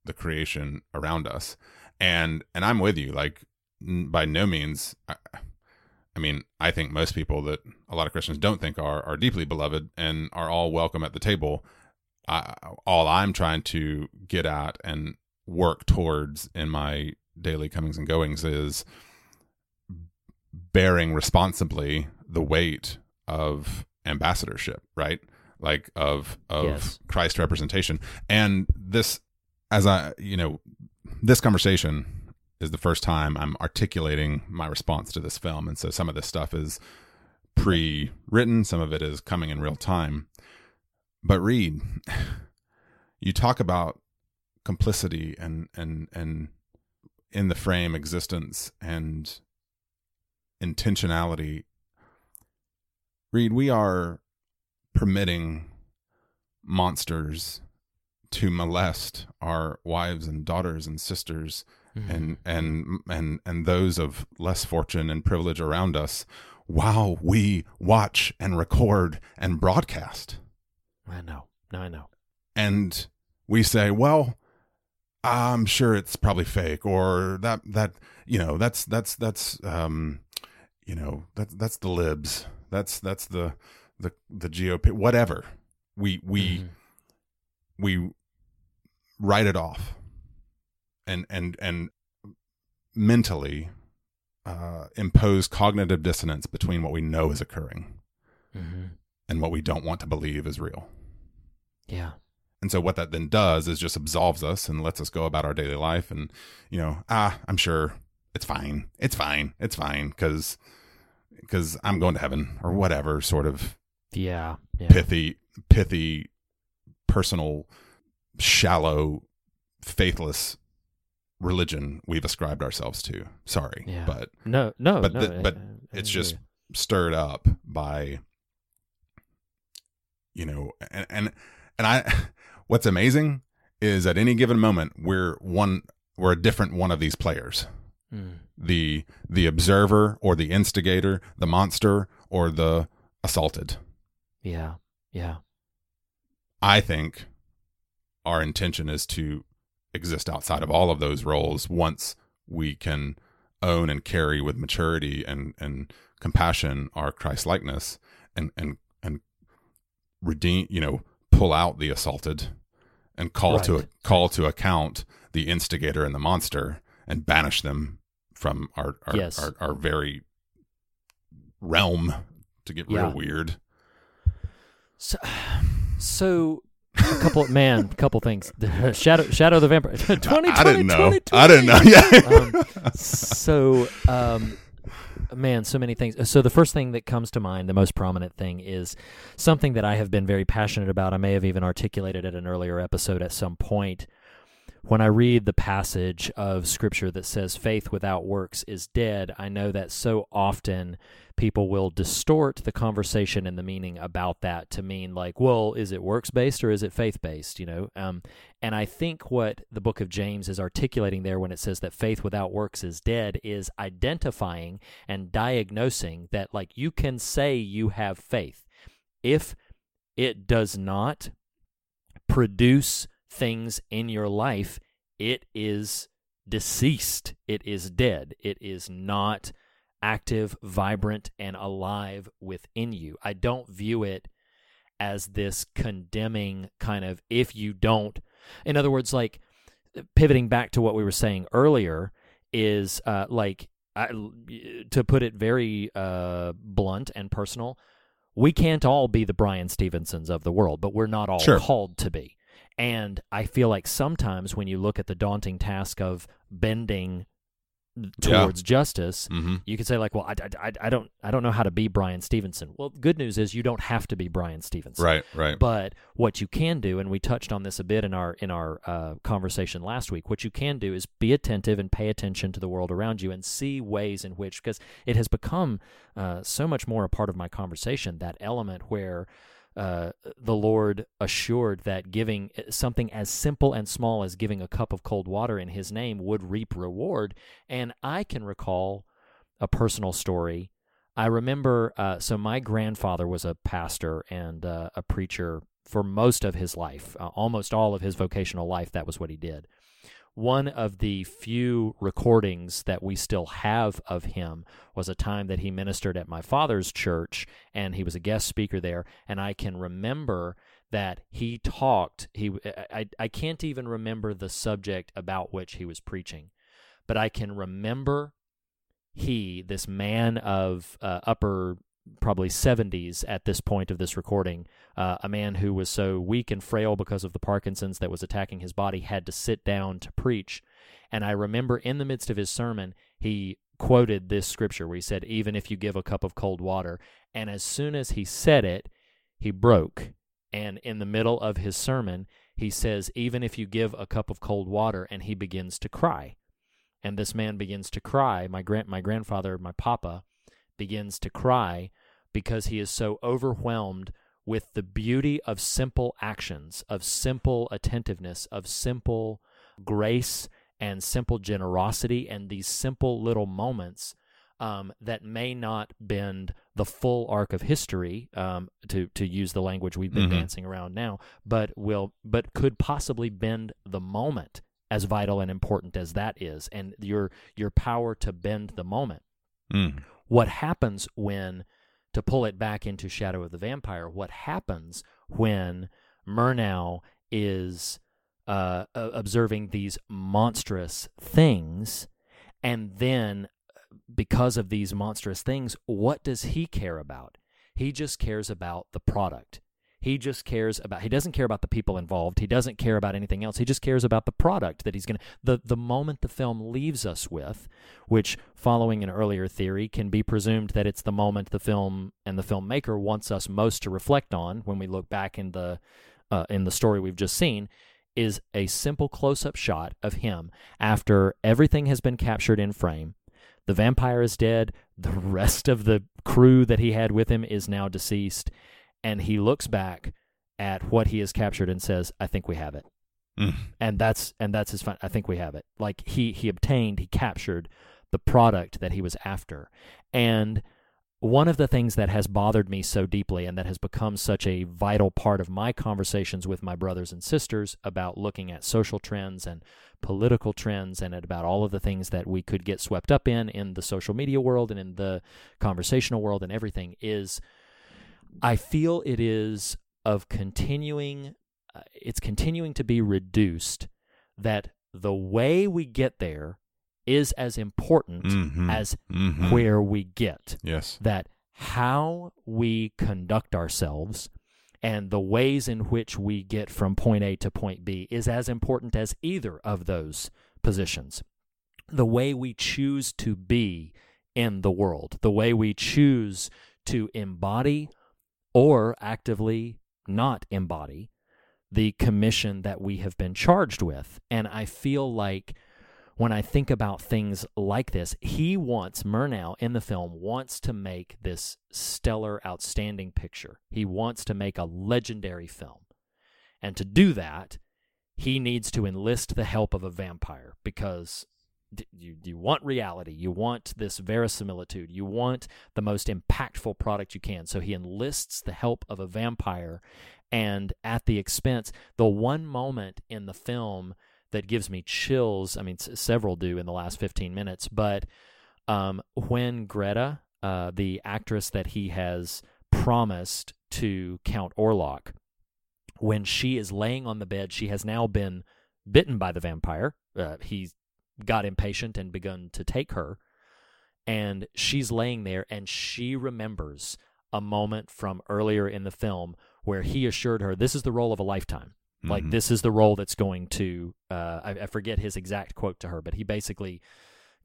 the creation around us. And and i'm with you like n- by no means I, I mean i think most people that a lot of christians don't think are are deeply beloved and are all welcome at the table. I, all i'm trying to get at and work towards in my daily comings and goings is bearing responsibly the weight of ambassadorship right like of of Yes. christ representation. And this as i you know this conversation is the first time i'm articulating my response to this film. And so some of this stuff is pre-written some of it is coming in real time. But Reed [SIGHS] you talk about complicity and and and in the frame existence and intentionality. Reed we are permitting monsters to molest our wives and daughters and sisters and and and and those of less fortune and privilege around us while we watch and record and broadcast I know. No, I know. and we say, well, I'm sure it's probably fake, or that that you know that's that's that's um you know that's that's the libs, that's that's the the the GOP, whatever. We we we write it off, and and and mentally uh, impose cognitive dissonance between what we know is occurring Mm-hmm. and what we don't want to believe is real. Yeah. And so what that then does is just absolves us and lets us go about our daily life and you know, ah, I'm sure it's fine. It's fine. It's fine cuz cuz I'm going to heaven or whatever sort of Yeah. Yeah. pithy pithy personal shallow faithless religion we've ascribed ourselves to. Sorry, Yeah. but No, no, but no. the- but I- I it's just stirred up by you know and and and I [LAUGHS] what's amazing is at any given moment we're one we're a different one of these players Mm. the the observer or the instigator the monster or the assaulted Yeah. Yeah. I think our intention is to exist outside of all of those roles once we can own and carry with maturity and, and compassion our Christ likeness and, and, and redeem, you know, pull out the assaulted and call to, Right. call to account the instigator and the monster and banish them from our, our, Yes. our, our very realm to get Yeah. real weird. So, so a couple man, a couple things. [LAUGHS] Shadow, Shadow the Vampire. Twenty I didn't know. I didn't know. Yeah. um, so um man so many things so the first thing that comes to mind the most prominent thing is something that i have been very passionate about i may have even articulated at an earlier episode at some point when i read the passage of scripture that says faith without works is dead i know that so often people will distort the conversation and the meaning about that to mean like well is it works based or is it faith based you know um, and I think what the book of James is articulating there when it says that faith without works is dead is identifying and diagnosing that, like, you can say you have faith. If it does not produce things in your life, it is deceased. It is dead. It is not active, vibrant, and alive within you. I don't view it as this condemning kind of if you don't in other words like pivoting back to what we were saying earlier is uh like I, to put it very uh blunt and personal we can't all be the Bryan Stevensons of the world but we're not all Sure. called to be and I feel like sometimes when you look at the daunting task of bending Yeah. towards justice. Mm-hmm. You could say like, well, I, I, I- I don't I don't know how to be Bryan Stevenson. Well, good news is you don't have to be Bryan Stevenson. Right, right. But what you can do, and we touched on this a bit in our in our uh, conversation last week, what you can do is be attentive and pay attention to the world around you and see ways in which, because it has become uh, so much more a part of my conversation, that element where uh, the Lord assured that giving uh, something as simple and small as giving a cup of cold water in His name would reap reward. And I can recall a personal story. I remember, uh, so my grandfather was a pastor and uh, a preacher for most of his life, uh, almost all of his vocational life. That was what he did. One of the few recordings that we still have of him was a time that he ministered at my father's church, and he was a guest speaker there. And I can remember that he talked. He, I, I can't even remember the subject about which he was preaching, but I can remember he, this man of uh, upper probably 70s at this point of this recording, uh, a man who was so weak and frail because of the Parkinson's that was attacking his body, had to sit down to preach. And I remember in the midst of his sermon, he quoted this scripture where he said, Even if you give a cup of cold water. And as soon as he said it, he broke. And in the middle of his sermon, he says, Even if you give a cup of cold water, and he begins to cry. And this man begins to cry. My grand, my grandfather, my papa, begins to cry because he is so overwhelmed with the beauty of simple actions, of simple attentiveness, of simple grace and simple generosity, and these simple little moments um, that may not bend the full arc of history, um, to to use the language we've been Mhm. dancing around now, but will but could possibly bend the moment as vital and important as that is, and your your power to bend the moment Mm. what happens when to pull it back into shadow of the vampire what happens when murnau is uh, uh, observing these monstrous things and then because of these monstrous things what does he care about? He just cares about the product he just cares about he doesn't care about the people involved. He doesn't care about anything else. He just cares about the product that he's going to the the moment the film leaves us with which following an earlier theory can be presumed that it's the moment the film and the filmmaker wants us most to reflect on when we look back in the uh, in the story we've just seen is a simple close-up shot of him after everything has been captured in frame. The vampire is dead. The rest of the crew that he had with him is now deceased and he looks back at what he has captured and says i think we have it. Mm. and that's and that's his fun i think we have it. Like he he obtained he captured the product that he was after. And one of the things that has bothered me so deeply and that has become such a vital part of my conversations with my brothers and sisters about looking at social trends and political trends and about all of the things that we could get swept up in in the social media world and in the conversational world and everything is I feel it is of continuing uh, it's continuing to be reduced that the way we get there is as important Mhm. as Mhm. where we get Yes. that how we conduct ourselves and the ways in which we get from point A to point B is as important as either of those positions. The way we choose to be in the world, the way we choose to embody or actively not embody the commission that we have been charged with. And I feel like when I think about things like this, he wants, Murnau in the film, wants to make this stellar, outstanding picture. He wants to make a legendary film. And to do that, he needs to enlist the help of a vampire because you, you want reality. You want this verisimilitude. You want the most impactful product you can. So he enlists the help of a vampire. And at the expense, the one moment in the film that gives me chills. I mean, several do in the last 15 minutes, but um, when Greta, uh, the actress that he has promised to Count Orlok, when she is laying on the bed, she has now been bitten by the vampire. Uh, got impatient and begun to take her, and she's laying there, and she remembers a moment from earlier in the film where he assured her, "This is the role of a lifetime." Like Mhm. this is the role that's going to. Uh, I, I forget his exact quote to her, but he basically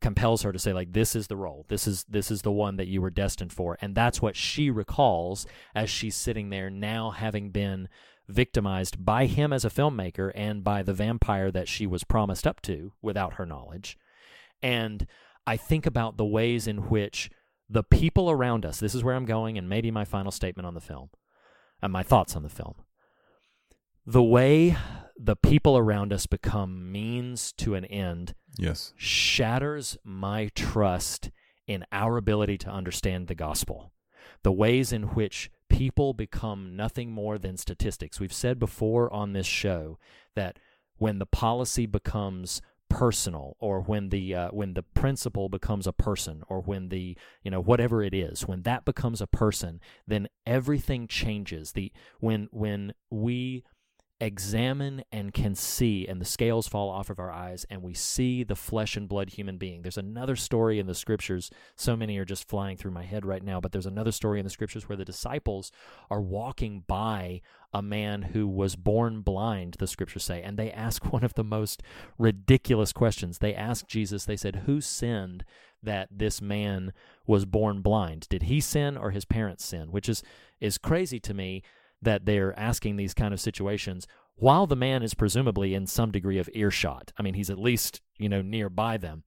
compels her to say like this is the role this is this is the one that you were destined for and that's what she recalls as she's sitting there now having been victimized by him as a filmmaker and by the vampire that she was promised up to without her knowledge and i think about the ways in which the people around us this is where i'm going and maybe my final statement on the film and my thoughts on the film the way the people around us become means to an end Yes. shatters my trust in our ability to understand the gospel. The ways in which people become nothing more than statistics. We've said before on this show that when the policy becomes personal or when the uh, when the principle becomes a person or when the you know whatever it is when that becomes a person then everything changes the when when we examine and can see, and the scales fall off of our eyes, and we see the flesh and blood human being. There's another story in the scriptures. So many are just flying through my head right now, but there's another story in the scriptures where the disciples are walking by a man who was born blind, the scriptures say, and they ask [LAUGHS] one of the most ridiculous questions. They ask Jesus, they said, Who sinned that this man was born blind? Did he sin or his parents sin? Which is, is crazy to me that they're asking these kind of situations while the man is presumably in some degree of earshot. I mean, he's at least, you know, nearby them.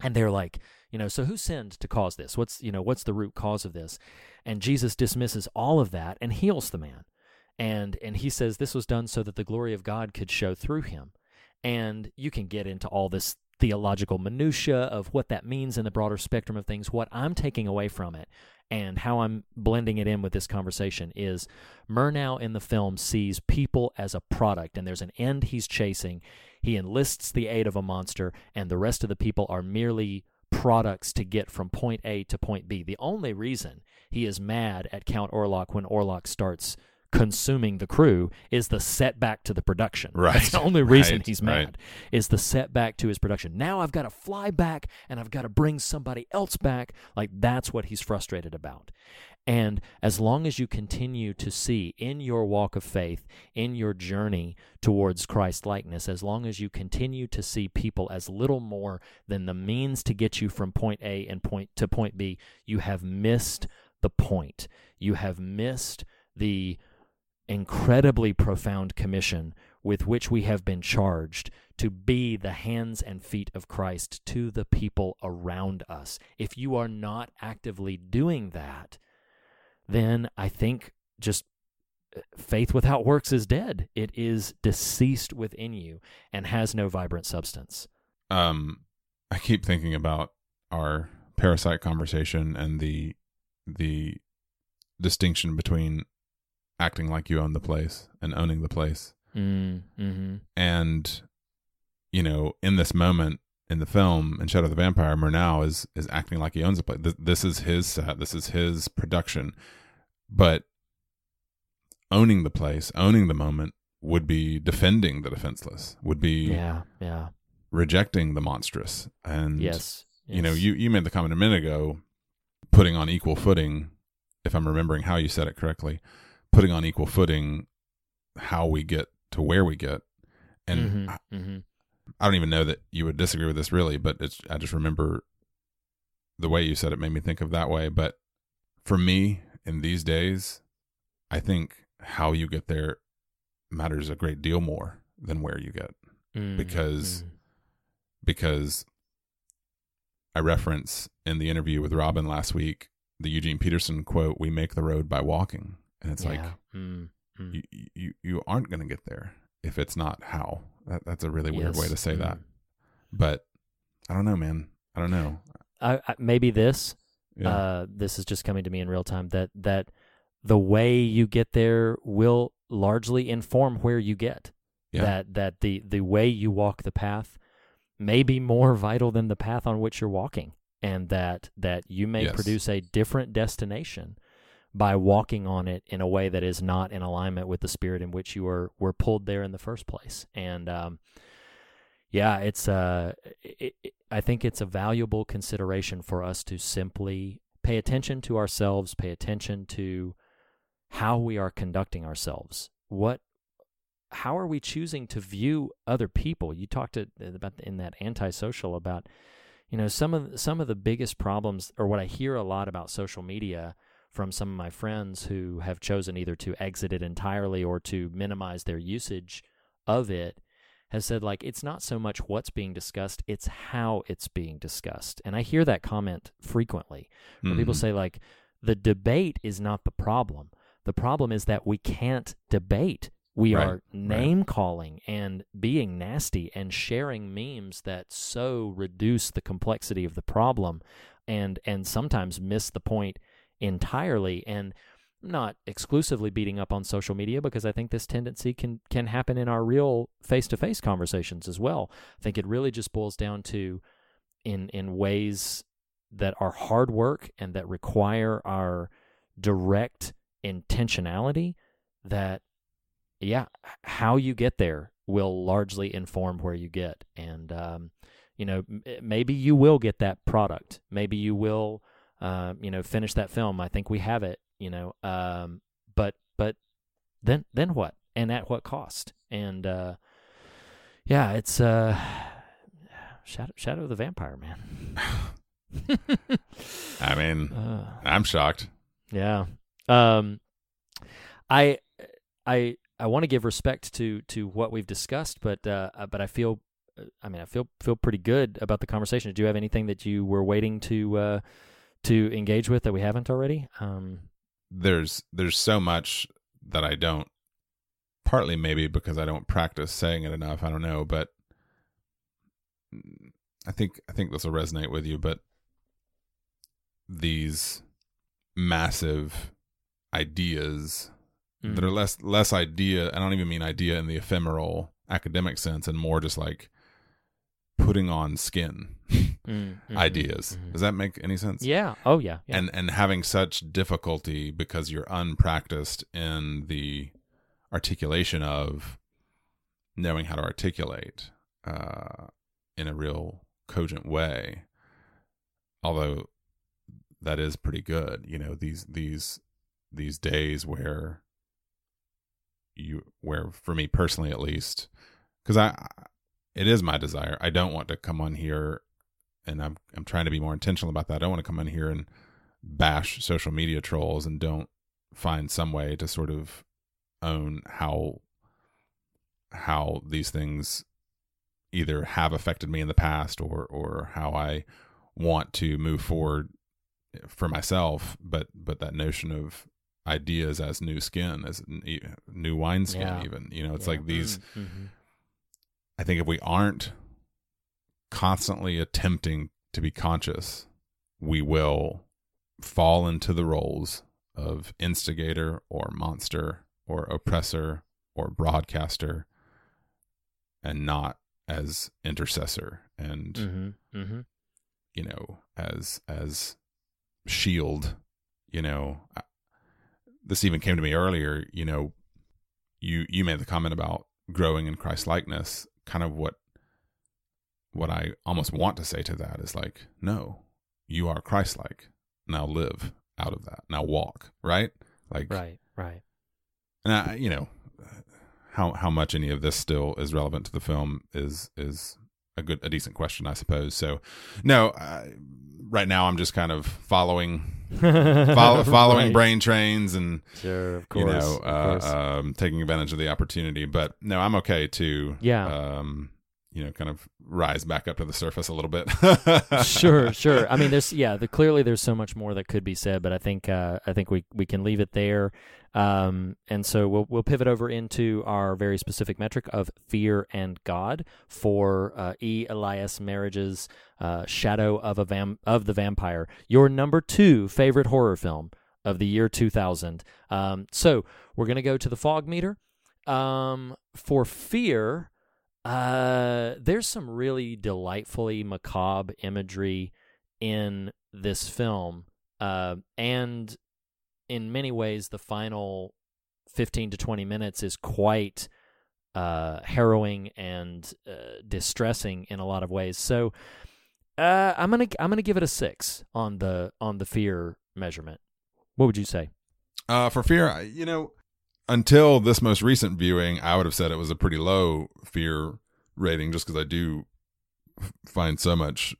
And they're like, you know, so who sinned to cause this? What's, you know, what's the root cause of this? And Jesus dismisses all of that and heals the man. And and he says this was done so that the glory of God could show through him. And you can get into all this theological minutia of what that means in the broader spectrum of things. What I'm taking away from it and how I'm blending it in with this conversation is Murnau in the film sees people as a product, and there's an end he's chasing. He enlists the aid of a monster, and the rest of the people are merely products to get from point A to point B. The only reason he is mad at Count Orlok when Orlok starts consuming the crew is the setback to the production. Right. That's the only reason Right, he's mad right. is the setback to his production. Now I've got to fly back and I've got to bring somebody else back. Like that's what he's frustrated about. And as long as you continue to see in your walk of faith, in your journey towards Christ likeness, as long as you continue to see people as little more than the means to get you from point A and point to point B, you have missed the point. You have missed the incredibly profound commission with which we have been charged to be the hands and feet of Christ to the people around us. If you are not actively doing that, then I think just uh, faith without works is dead. It is deceased within you and has no vibrant substance. um i keep thinking about our parasite conversation and the the distinction between acting like you own the place and owning the place Mm, mm-hmm. and you know in this moment in the film in shadow of the vampire murnau is is acting like he owns the place Th- this is his set this is his production but owning the place owning the moment would be defending the defenseless would be Yeah, yeah. rejecting the monstrous and Yes. you know you you made the comment a minute ago putting on equal footing if i'm remembering how you said it correctly putting on equal footing how we get to where we get and Mhm, I, mhm. I don't even know that you would disagree with this really but it's i just remember the way you said it made me think of that way but for me in these days i think how you get there matters a great deal more than where you get Mm, because mm. because I reference in the interview with Robin last week the Eugene Peterson quote, "We make the road by walking," and it's like Mm, mm. you you you aren't going to get there if it's not how. That, that's a really weird Yes. way to say that, Mm. but I don't know, man. I don't know. I, I, maybe this Yeah, uh, this is just coming to me in real time that that the way you get there will largely inform where you get Yeah. that that the the way you walk the path may be more vital than the path on which you're walking and that that you may Yes. produce a different destination by walking on it in a way that is not in alignment with the spirit in which you were were pulled there in the first place. And um yeah it's uh it, it, i think it's a valuable consideration for us to simply pay attention to ourselves pay attention to how we are conducting ourselves. What how are we choosing to view other people? You talked to, about in that antisocial about you know some of some of the biggest problems or what I hear a lot about social media from some of my friends who have chosen either to exit it entirely or to minimize their usage of it has said like it's not so much what's being discussed it's how it's being discussed. And i hear that comment frequently where people Mhm. say like the debate is not the problem. The problem is that we can't debate. We Right, are name calling and being nasty and sharing memes that so reduce the complexity of the problem and and sometimes miss the point entirely and not exclusively beating up on social media because I think this tendency can can happen in our real face-to-face conversations as well. I think it really just boils down to in in ways that are hard work and that require our direct intentionality that yeah, how you get there will largely inform where you get and um you know maybe you will get that product. Maybe you will uh, you know, finish that film. I think we have it, you know. Um, but but then then what? And at what cost? And uh, yeah, it's uh, [SIGHS] Shadow Shadow of the Vampire Man. [LAUGHS] I mean, [LAUGHS] Uh, I'm shocked. yeah. Um, I I I want to give respect to to what we've discussed, but uh, uh, but I feel. uh, I mean, I feel feel pretty good about the conversation. Do you have anything that you were waiting to uh, to engage with that we haven't already? Um, There's there's so much that I don't. Partly maybe because I don't practice saying it enough. I don't know, but I think I think this will resonate with you. But these massive ideas that are less less idea. I don't even mean idea in the ephemeral academic sense, and more just like putting on skin Mm, mhm, ideas. mhm. Does that make any sense? Yeah. Oh, yeah. yeah. And and having such difficulty because you're unpracticed in the articulation of knowing how to articulate uh, in a real cogent way. Although that is pretty good, you know these these these days where you where for me personally at least because I it is my desire. I don't want to come on here and I'm I'm trying to be more intentional about that. I don't want to come in here and bash social media trolls and don't find some way to sort of own how how these things either have affected me in the past or or how I want to move forward for myself but but that notion of ideas as new skin as new wineskin Yeah. even you know it's Yeah. like these Mhm. I think if we aren't constantly attempting to be conscious, we will fall into the roles of instigator or monster or oppressor or broadcaster and not as intercessor and Mhm. Mhm. you know as as shield you know I- this even came to me earlier you know you you made the comment about growing in christ likeness kind of what what i almost want to say to that is like no you are christ like now live out of that now walk right like Right. Right. and I, you know how how much any of this still is relevant to the film is is a good a decent question I suppose so no I, right now I'm just kind of following [LAUGHS] follow, following Right. brain trains and Sure. Of you know uh, course. um, taking advantage of the opportunity but no I'm okay to Yeah. um you know kind of rise back up to the surface a little bit [LAUGHS] sure, [LAUGHS] sure. I mean, there's yeah, the, clearly there's so much more that could be said, but I think uh, I think we we can leave it there. Um, and so we'll we'll pivot over into our very specific metric of fear and God for uh, E. Elias Merhige's uh, Shadow of a Vam- of the Vampire, your number two favorite horror film of the year 2000. Um, so we're gonna go to the fog meter. Um, for fear, uh, there's some really delightfully macabre imagery in this film, uh, and in many ways, the final 15 to 20 minutes is quite uh, harrowing and uh, distressing in a lot of ways. So, uh, I'm gonna I'm gonna give it a six on the on the fear measurement. What would you say? For fear, you know, until this most recent viewing, I would have said it was a pretty low fear rating, just because I do find so much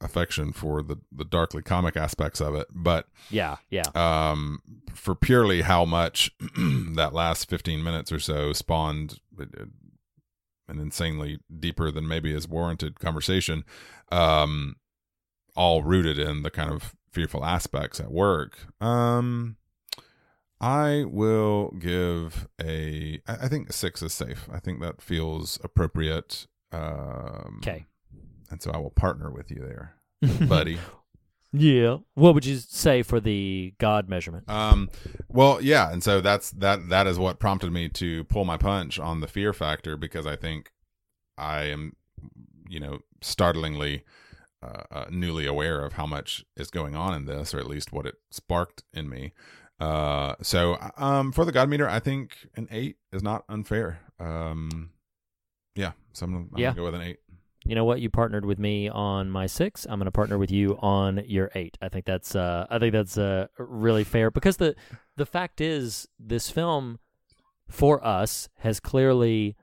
affection for the the darkly comic aspects of it, but Yeah, yeah. um, for purely how much [CLEARS THROAT] that last 15 minutes or so spawned uh, an insanely deeper than maybe is warranted conversation, um, all rooted in the kind of fearful aspects at work. Um, I will give a. I think six is safe. I think that feels appropriate. Um, Okay. and so I will partner with you there, [LAUGHS] buddy. Yeah. What would you say for the God measurement? Um, well, yeah, and so that's that. That is what prompted me to pull my punch on the fear factor because I think I am, you know, startlingly uh, uh, newly aware of how much is going on in this, or at least what it sparked in me. Uh, so um, for the God meter, I think an eight is not unfair. Um, yeah, so I'm, gonna- I'm Yeah. gonna go with an eight. You know what? You partnered with me on my six. I'm going to partner with you on your eight. I think that's uh, I think that's uh, really fair because the the fact is this film for us has clearly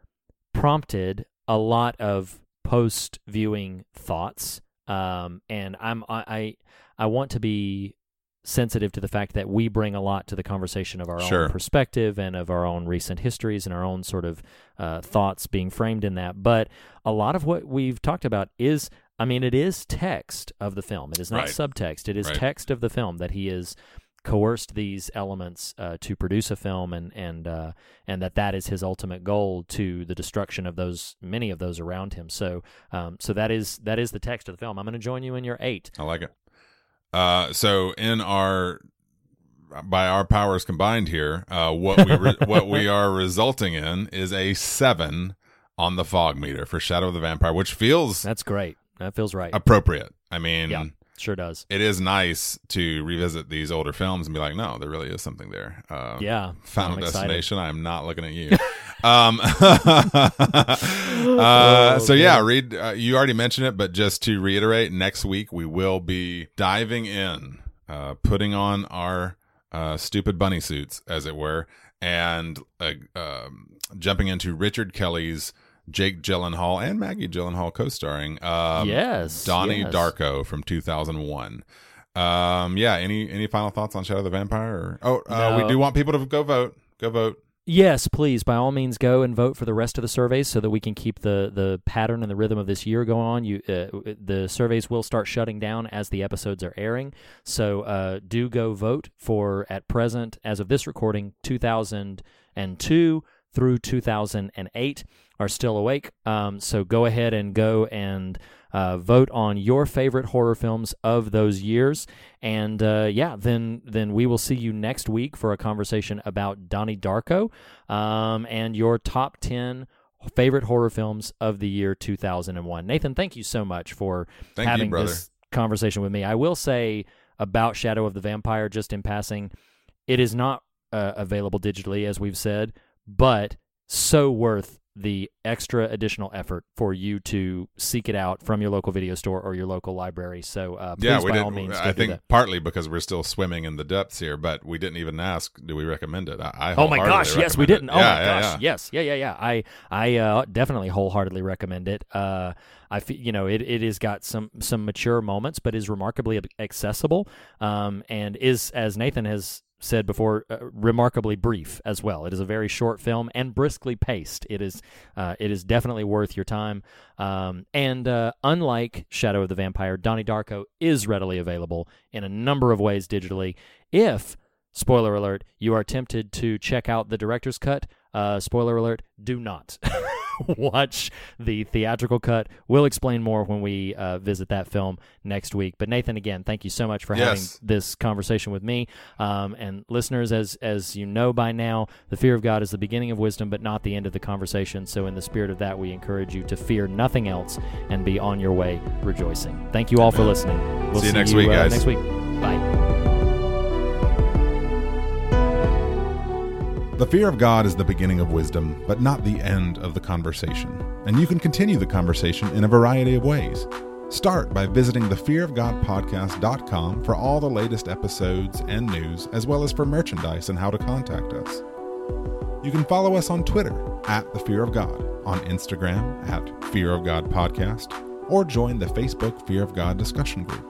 prompted a lot of post viewing thoughts. Um, and I'm I, I I want to be sensitive to the fact that we bring a lot to the conversation of our Sure. own perspective and of our own recent histories and our own sort of uh, thoughts being framed in that. But a lot of what we've talked about is, I mean, it is text of the film. It is not Right. subtext. It is Right. text of the film that he is coerced these elements uh, to produce a film and and uh, and that that is his ultimate goal to the destruction of those many of those around him so um, so that is that is the text of the film I'm going to join you in your eight I like it. Uh, so in our by our powers combined here, uh, what we re- [LAUGHS] what we are resulting in is a seven on the fog meter for Shadow of the Vampire, which feels that's great. That feels right. appropriate. I mean, yeah sure does it is nice to revisit these older films and be like, no, there really is something there. Uh, yeah Final I'm excited. Destination. I am not looking at you. [LAUGHS] um, [LAUGHS] uh, Oh, so yeah, man. read. Uh, you already mentioned it, but just to reiterate, next week we will be diving in, uh, putting on our uh, stupid bunny suits, as it were, and uh, um, jumping into Richard Kelly's. Jake Gyllenhaal and Maggie Gyllenhaal co-starring. Um, Yes, Donnie yes. Darko from 2001. Um, yeah. Any any final thoughts on Shadow of the Vampire? Or, oh, uh, we do want people to go vote. Go vote. Yes, please, by all means, go and vote for the rest of the surveys so that we can keep the, the pattern and the rhythm of this year going on. You, uh, the surveys will start shutting down as the episodes are airing, so uh, do go vote for at present, as of this recording, 2002 through 2008 are still awake. Um, so go ahead and go and uh, vote on your favorite horror films of those years, and uh, yeah, then then we will see you next week for a conversation about Donnie Darko um, and your top ten favorite horror films of the year 2001. Nathan, thank you so much for Thank having brother. this conversation with me. I will say about Shadow of the Vampire, just in passing, it is not uh, available digitally, as we've said, but so worth the extra additional effort for you to seek it out from your local video store or your local library. So, uh, please, yeah, we by did. all means, I think partly because we're still swimming in the depths here, but we didn't even ask. Do we recommend it? I, I Oh my gosh! Yes, we didn't. it. Oh Yeah, my yeah, gosh! Yes, yeah, yeah, yeah. I, I uh, definitely wholeheartedly recommend it. Uh, I feel you know it, it has got some some mature moments, but is remarkably accessible, um, and is as Nathan has said before, uh, remarkably brief as well. It is a very short film and briskly paced. It is uh, it is definitely worth your time. Um, and uh, unlike Shadow of the Vampire, Donnie Darko is readily available in a number of ways digitally. If spoiler alert, you are tempted to check out the director's cut. Uh, spoiler alert, do not [LAUGHS] watch the theatrical cut. We'll explain more when we uh, visit that film next week. But Nathan, again, thank you so much for having this conversation with me. Um, and listeners, as as you know by now, the fear of God is the beginning of wisdom, but not the end of the conversation. So, in the spirit of that, we encourage you to fear nothing else and be on your way rejoicing. Thank you all for listening. We'll See you next week, uh, guys. Next week. The fear of God is the beginning of wisdom, but not the end of the conversation. And you can continue the conversation in a variety of ways. Start by visiting thefearofgodpodcast.com for all the latest episodes and news, as well as for merchandise and how to contact us. You can follow us on Twitter at The Fear of God, on Instagram at Fear of God Podcast, or join the Facebook Fear of God discussion group.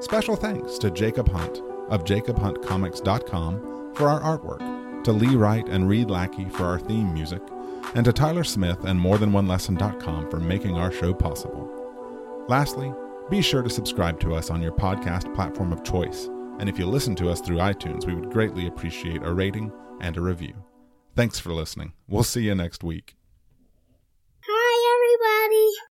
Special thanks to Jacob Hunt of jacobhuntcomics.com for our artwork, to Lee Wright and Reed Lackey for our theme music, and to Tyler Smith and morethanonelesson.com for making our show possible. Lastly, be sure to subscribe to us on your podcast platform of choice, and if you listen to us through iTunes, we would greatly appreciate a rating and a review. Thanks for listening. We'll see you next week.